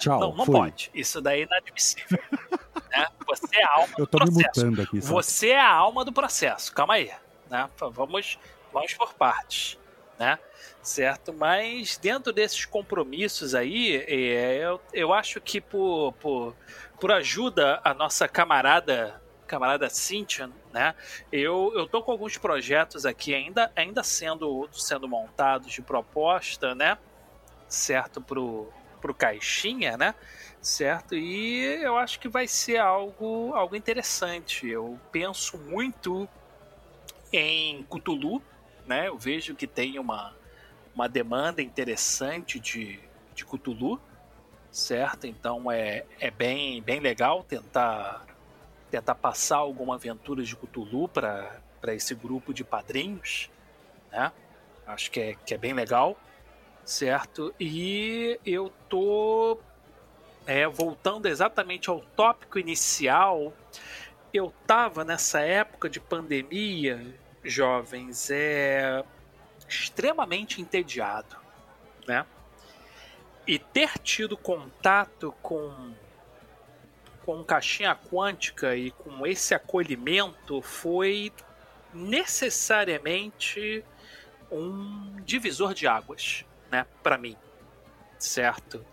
Tchau, não, não fui. pode. Isso daí é inadmissível. <laughs> Né? Você é a alma do processo. aqui. Você é a alma do processo. Calma aí. Né? Vamos, vamos por partes. Né? Certo? Mas dentro desses compromissos aí, é, eu, eu acho que por, por, por ajuda a nossa camarada camarada Cynthia, né? Eu, eu tô com alguns projetos aqui ainda, ainda sendo, sendo montados de proposta, né? Certo pro, pro Caixinha, né? Certo? E eu acho que vai ser algo, algo interessante. Eu penso muito em Cthulhu, né? Eu vejo que tem uma, uma demanda interessante de, de Cthulhu, certo? Então é, é bem, bem legal tentar tentar passar alguma aventura de Cthulhu para esse grupo de padrinhos, né? Acho que é, que é bem legal, certo? E eu tô é, voltando exatamente ao tópico inicial. Eu tava nessa época de pandemia, jovens, é extremamente entediado, né? E ter tido contato com com caixinha quântica e com esse acolhimento foi necessariamente um divisor de águas, né, para mim, certo?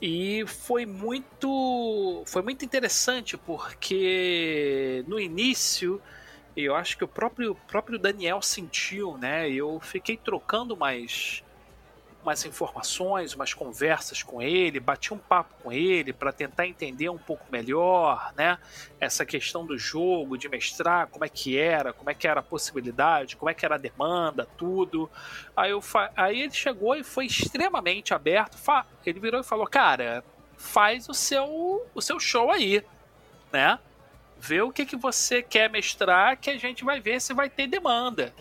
E foi muito, foi muito interessante porque no início eu acho que o próprio, próprio Daniel sentiu, né? Eu fiquei trocando mais umas informações, umas conversas com ele, bati um papo com ele para tentar entender um pouco melhor, né? Essa questão do jogo, de mestrar, como é que era, como é que era a possibilidade, como é que era a demanda, tudo. Aí, eu fa... Aí ele chegou e foi extremamente aberto. Fa... Ele virou e falou: Cara, faz o seu, o seu show aí, né? Vê o que, que você quer mestrar, que a gente vai ver se vai ter demanda.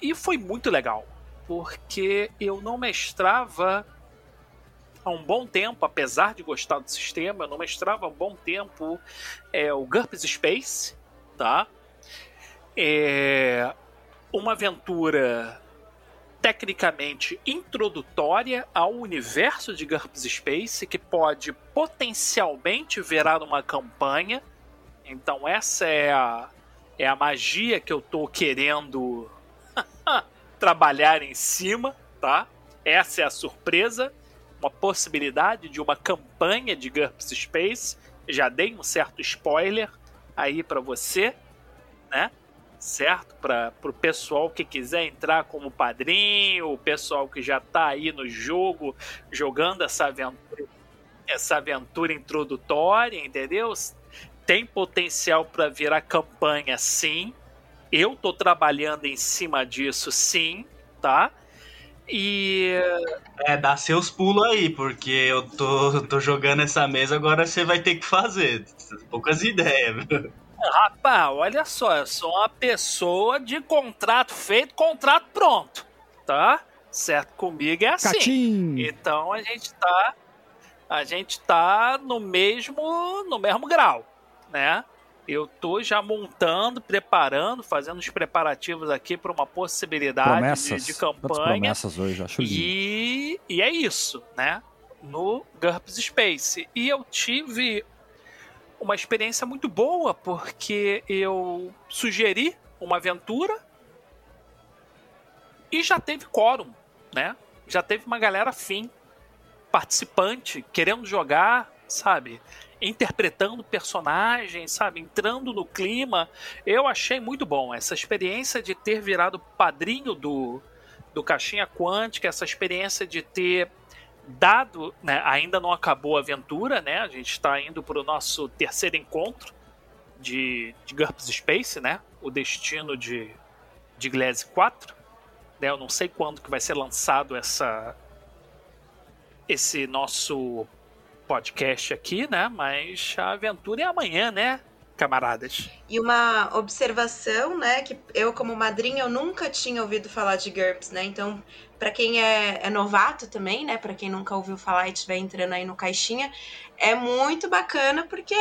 E foi muito legal porque eu não mestrava há um bom tempo, apesar de gostar do sistema, eu não mestrava há um bom tempo é, o GURPS Space, tá? É uma aventura tecnicamente introdutória ao universo de GURPS Space que pode potencialmente virar uma campanha. Então essa é a, é a magia que eu tô querendo <laughs> trabalhar em cima, tá? Essa é a surpresa, uma possibilidade de uma campanha de GURPS Space. Já dei um certo spoiler aí para você, né? Certo? Para o pessoal que quiser entrar como padrinho, o pessoal que já tá aí no jogo, jogando essa aventura, essa aventura introdutória, entendeu? Tem potencial para virar campanha, sim. Eu tô trabalhando em cima disso, sim, tá? E. É, dá seus pulos aí, porque eu tô, tô jogando essa mesa, agora você vai ter que fazer. Poucas ideias, viu? <laughs> Rapaz, olha só, eu sou uma pessoa de contrato feito, contrato pronto, tá? Certo? Comigo é assim. Catim. Então a gente tá. A gente tá no mesmo, no mesmo grau, né? Eu tô já montando, preparando, fazendo os preparativos aqui para uma possibilidade de, de campanha. promessas hoje, acho lindo. E, e é isso, né? No GURPS Space. E eu tive uma experiência muito boa, porque eu sugeri uma aventura e já teve quórum, né? Já teve uma galera afim, participante, querendo jogar, sabe? Interpretando personagens, sabe? Entrando no clima. Eu achei muito bom essa experiência de ter virado padrinho do, do Caixinha Quântica, essa experiência de ter dado, né, ainda não acabou a aventura, né? A gente está indo para o nosso terceiro encontro de, de GURPS Space, né? O destino de, de Glaze 4. Né? Eu não sei quando que vai ser lançado essa esse nosso podcast aqui, né? Mas a aventura é amanhã, né, camaradas? E uma observação, né, que eu como madrinha eu nunca tinha ouvido falar de GURPS, né? Então, para quem é, é, novato também, né, para quem nunca ouviu falar e estiver entrando aí no caixinha, é muito bacana porque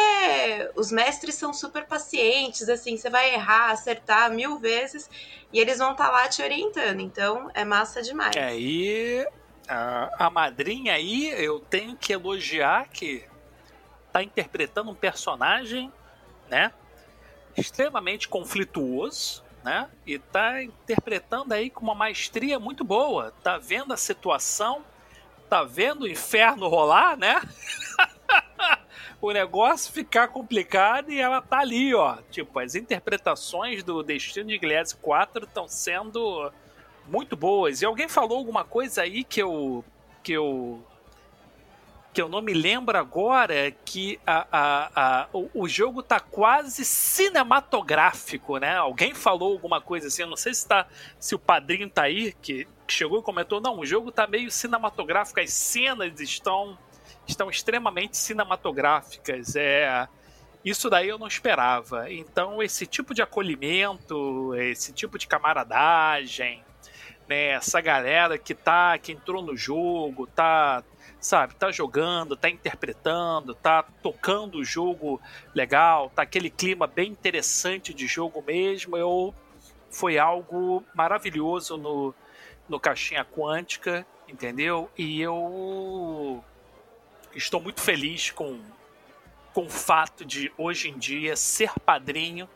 os mestres são super pacientes, assim, você vai errar, acertar mil vezes e eles vão estar tá lá te orientando. Então, é massa demais. É, e a, madrinha aí, eu tenho que elogiar que tá interpretando um personagem, né? Extremamente conflituoso, né? E tá interpretando aí com uma maestria muito boa. Tá vendo a situação, tá vendo o inferno rolar, né? <laughs> o negócio ficar complicado e ela tá ali, ó. Tipo, as interpretações do Destino de Glass 4 estão sendo muito boas. E alguém falou alguma coisa aí que eu que eu que eu não me lembro agora que a, a, a, o, o jogo tá quase cinematográfico, né? Alguém falou alguma coisa assim, eu não sei se tá se o padrinho tá aí que, que chegou e comentou, não, o jogo tá meio cinematográfico, as cenas estão estão extremamente cinematográficas. É, isso daí eu não esperava. Então, esse tipo de acolhimento, esse tipo de camaradagem, né, essa galera que tá que entrou no jogo, tá, sabe, tá jogando, tá interpretando, tá tocando o jogo legal, tá aquele clima bem interessante de jogo mesmo. Eu foi algo maravilhoso no no caixinha quântica, entendeu? E eu estou muito feliz com, com o fato de, hoje em dia, ser padrinho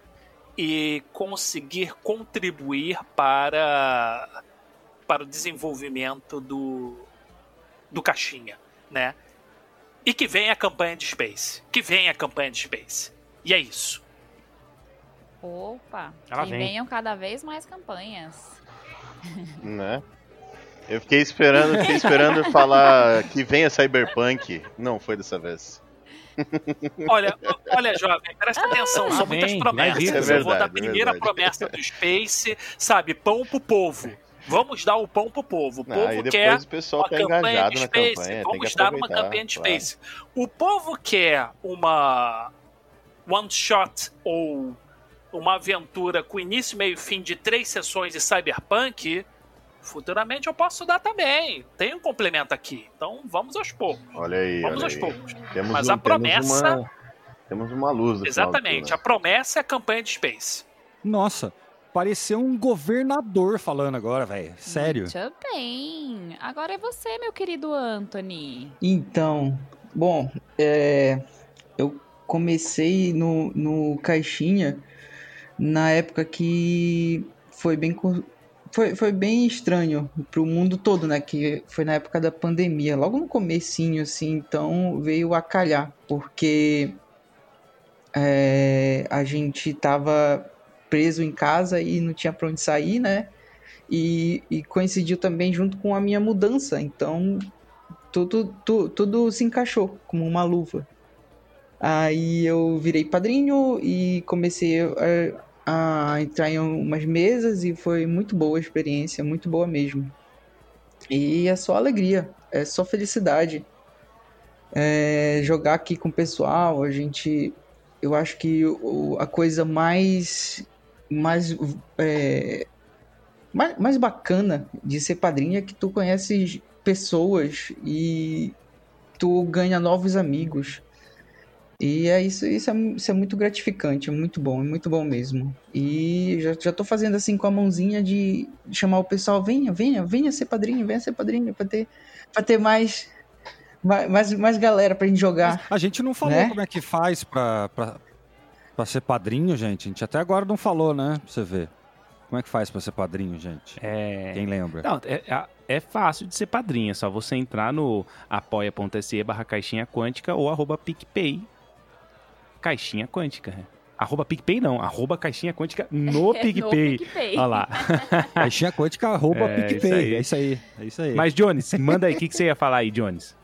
e conseguir contribuir para, para o desenvolvimento do, do Caixinha, né? E que venha a campanha de Space. Que venha a campanha de Space. E é isso. Opa, Ela que vem. venham cada vez mais campanhas. <laughs> Né? Eu fiquei esperando, fiquei esperando <laughs> falar que venha Cyberpunk. Não foi dessa vez. <laughs> Olha, olha, jovem, presta ah, atenção, são muitas vem, promessas. É verdade, eu vou dar a primeira é promessa do Space, sabe, pão pro povo. Vamos dar o pão pro povo. O povo ah, quer o pessoal uma tá campanha de Space. Campanha, Vamos dar uma campanha de claro. Space. O povo quer uma one shot ou uma aventura com início, meio e fim de três sessões de Cyberpunk futuramente eu posso dar também. Tem um complemento aqui. Então vamos aos poucos. Olha aí. Vamos olha aos aí. poucos. Temos Mas um, a promessa. Temos uma, temos uma luz. Exatamente. A promessa é a campanha de Space. Nossa. Pareceu um governador falando agora, velho. Sério. Muito bem. Agora é você, meu querido Anthony. Então, bom, é, eu comecei no, no Caixinha na época que foi bem foi, foi bem estranho pro mundo todo, né? Que foi na época da pandemia, logo no comecinho, assim, então veio a calhar, porque é, a gente tava preso em casa e não tinha pra onde sair, né? E, e coincidiu também junto com a minha mudança, então tudo, tudo, tudo se encaixou como uma luva. Aí eu virei padrinho e comecei a, a entrar em umas mesas e foi muito boa a experiência, muito boa mesmo. E é só alegria, é só felicidade. É, jogar aqui com o pessoal, a gente. Eu acho que a coisa mais. Mais, é, mais. mais bacana de ser padrinho é que tu conheces pessoas e tu ganha novos amigos. E é isso, isso é, isso é muito gratificante, é muito bom, é muito bom mesmo. E já, já tô fazendo assim com a mãozinha de chamar o pessoal, venha, venha, venha ser padrinho, venha ser padrinho, pra ter, pra ter mais, mais, mais galera pra gente jogar. A gente não falou né? como é que faz pra, pra, pra ser padrinho, gente. A gente até agora não falou, né? Pra você ver. Como é que faz pra ser padrinho, gente? É... Quem lembra? Não, é, é, fácil de ser padrinho. É só você entrar no apoia.se barra caixinha quântica ou arroba PicPay Caixinha Quântica. Arroba PicPay não, arroba Caixinha Quântica <laughs> no PicPay. PicPay. Olha lá. Caixinha Quântica, arroba <laughs> é, PicPay. Isso é isso aí. É isso aí. Mas, Jones, manda aí, o que, que você ia falar aí, Jones?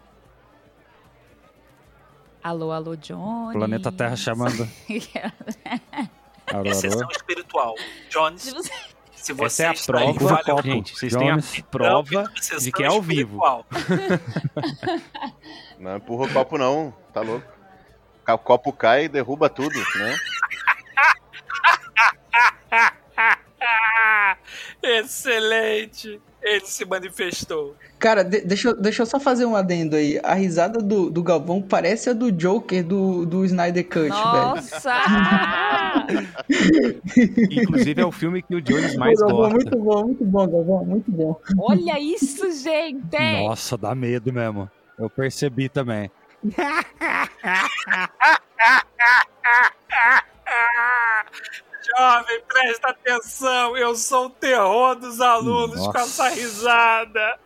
Alô, alô, Jones. Planeta Terra chamando. <laughs> alô, Exceção espiritual. Jones. Se você Essa é a prova, aí, copo, gente. Vocês Jones. têm a prova de que é ao vivo. <laughs> não empurra o copo não, tá louco o copo cai e derruba tudo, né? <laughs> Excelente! Ele se manifestou. Cara, de, deixa, eu, deixa eu só fazer um adendo aí. A risada do, do Galvão parece a do Joker do, do Snyder Cut, Nossa! <laughs> Inclusive é o filme que o Jones mais Galvão, gosta. Muito bom, muito bom, Galvão, muito bom. Olha isso, gente! Nossa, dá medo mesmo. Eu percebi também. <laughs> Jovem, presta atenção, eu sou o terror dos alunos Nossa. com essa risada.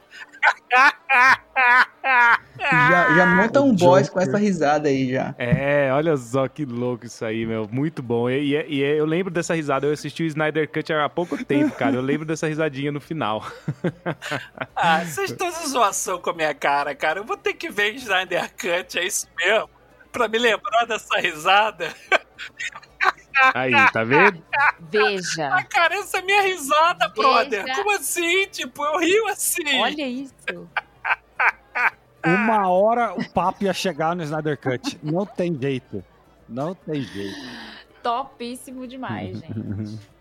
Já, já monta um o boss com essa risada aí já. É, olha só que louco isso aí, meu. Muito bom. E, e- e eu lembro dessa risada. Eu assisti o Snyder Cut há pouco tempo, cara. Eu lembro dessa risadinha no final. <laughs> Ah, vocês estão de zoação com a minha cara, cara. Eu vou ter que ver Snyder Cut, é isso mesmo? Pra me lembrar dessa risada. Aí, tá vendo? Veja. Cara, essa é minha risada, brother. Veja. Como assim? Tipo, eu rio assim. Olha isso. <laughs> Uma hora o papo ia chegar no Snyder Cut. Não tem jeito. Não tem jeito. Topíssimo demais, gente. <laughs>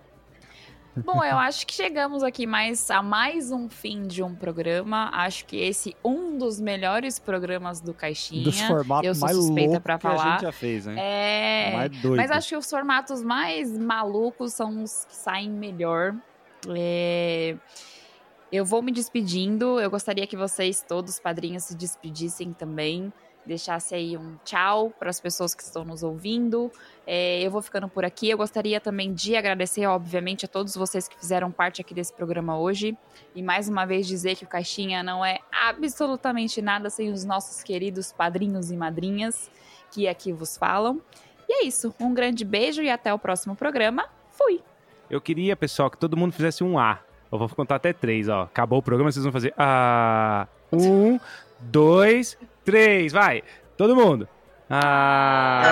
Bom, eu acho que chegamos aqui mais a mais um fim de um programa. Acho que esse um dos melhores programas do Caixinha. Dos formatos eu sou mais suspeita loucos pra que a falar. gente já fez, hein? É. Mais doido. Mas acho que os formatos mais malucos são os que saem melhor. É, Eu vou me despedindo. Eu gostaria que vocês, todos padrinhos, se despedissem também. Deixasse aí um tchau para as pessoas que estão nos ouvindo. É, eu vou ficando por aqui. Eu gostaria também de agradecer, obviamente, a todos vocês que fizeram parte aqui desse programa hoje. E mais uma vez dizer que o Caixinha não é absolutamente nada sem os nossos queridos padrinhos e madrinhas que aqui vos falam. E é isso. Um grande beijo e até o próximo programa. Fui! Eu queria, pessoal, que todo mundo fizesse um A. Eu vou contar até três, ó. Acabou o programa, vocês vão fazer A. Um, dois, três. Vai! Todo mundo. Ah.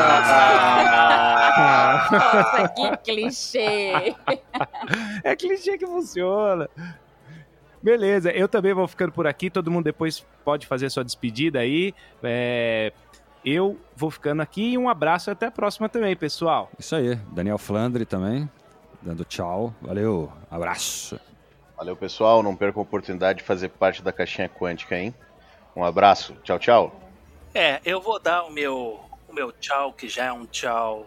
Nossa, <laughs> que clichê! É clichê que funciona. Beleza, eu também vou ficando por aqui. Todo mundo depois pode fazer sua despedida aí. É, Eu vou ficando aqui e um abraço e até a próxima também, pessoal. Isso aí. Daniel Flandre também, dando tchau. Valeu, abraço. Valeu, pessoal. Não percam a oportunidade de fazer parte da caixinha quântica, hein? Um abraço. Tchau, tchau. É, eu vou dar o meu, o meu tchau, que já é um tchau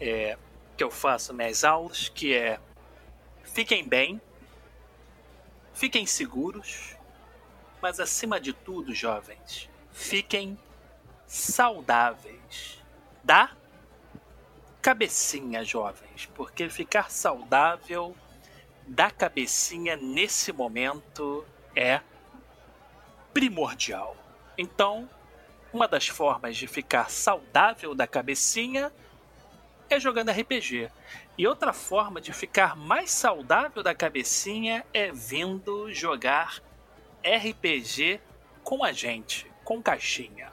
é, que eu faço nas aulas, que é fiquem bem, fiquem seguros, mas acima de tudo, jovens, fiquem saudáveis. Da cabecinha, jovens, porque ficar saudável da cabecinha nesse momento é primordial. Então, uma das formas de ficar saudável da cabecinha é jogando RPG. E outra forma de ficar mais saudável da cabecinha é vindo jogar RPG com a gente, com caixinha.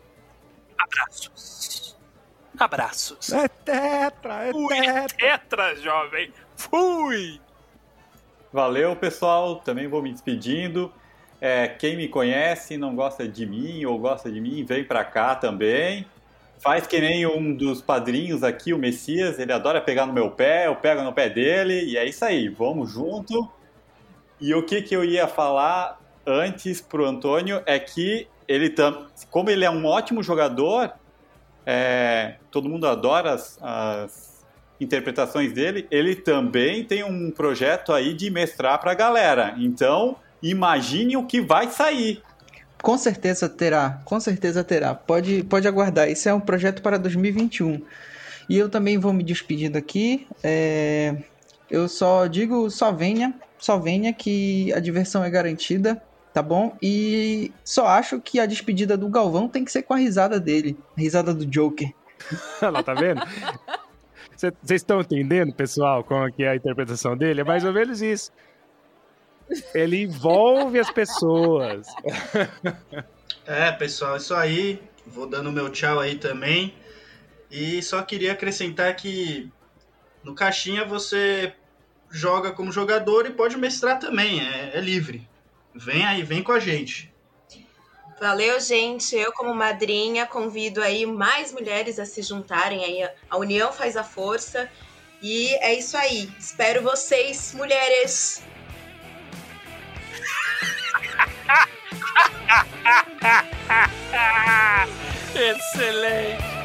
Abraços. Abraços. É tetra, é Fui, tetra, jovem. Fui! Valeu, pessoal. Também vou me despedindo. É, quem me conhece, não gosta de mim ou gosta de mim, vem pra cá também. Faz que nem um dos padrinhos aqui, o Messias. Ele adora pegar no meu pé, eu pego no pé dele. E é isso aí, vamos junto. E o que, que eu ia falar antes pro Antônio é que ele tam... como ele é um ótimo jogador, é, todo mundo adora as, as interpretações dele, ele também tem um projeto aí de mestrar pra galera. Então, imagine o que vai sair. Com certeza terá, com certeza terá. Pode, pode aguardar. Isso é um projeto para 2021. E eu também vou me despedindo aqui. É, Eu só digo só venha, só venha que a diversão é garantida, tá bom? E só acho que a despedida do Galvão tem que ser com a risada dele, a risada do Joker. <laughs> Lá, tá vendo? Vocês estão entendendo, pessoal, como que é a interpretação dele? É mais ou menos isso. Ele envolve as pessoas. <laughs> É, pessoal, isso aí. Vou dando meu tchau aí também. E só queria acrescentar que no Caixinha você joga como jogador e pode mestrar também, é, é livre. Vem aí, vem com a gente. Valeu, gente. Eu, como madrinha, convido aí mais mulheres a se juntarem aí. A união faz a força. E é isso aí. Espero vocês, mulheres. Excelente!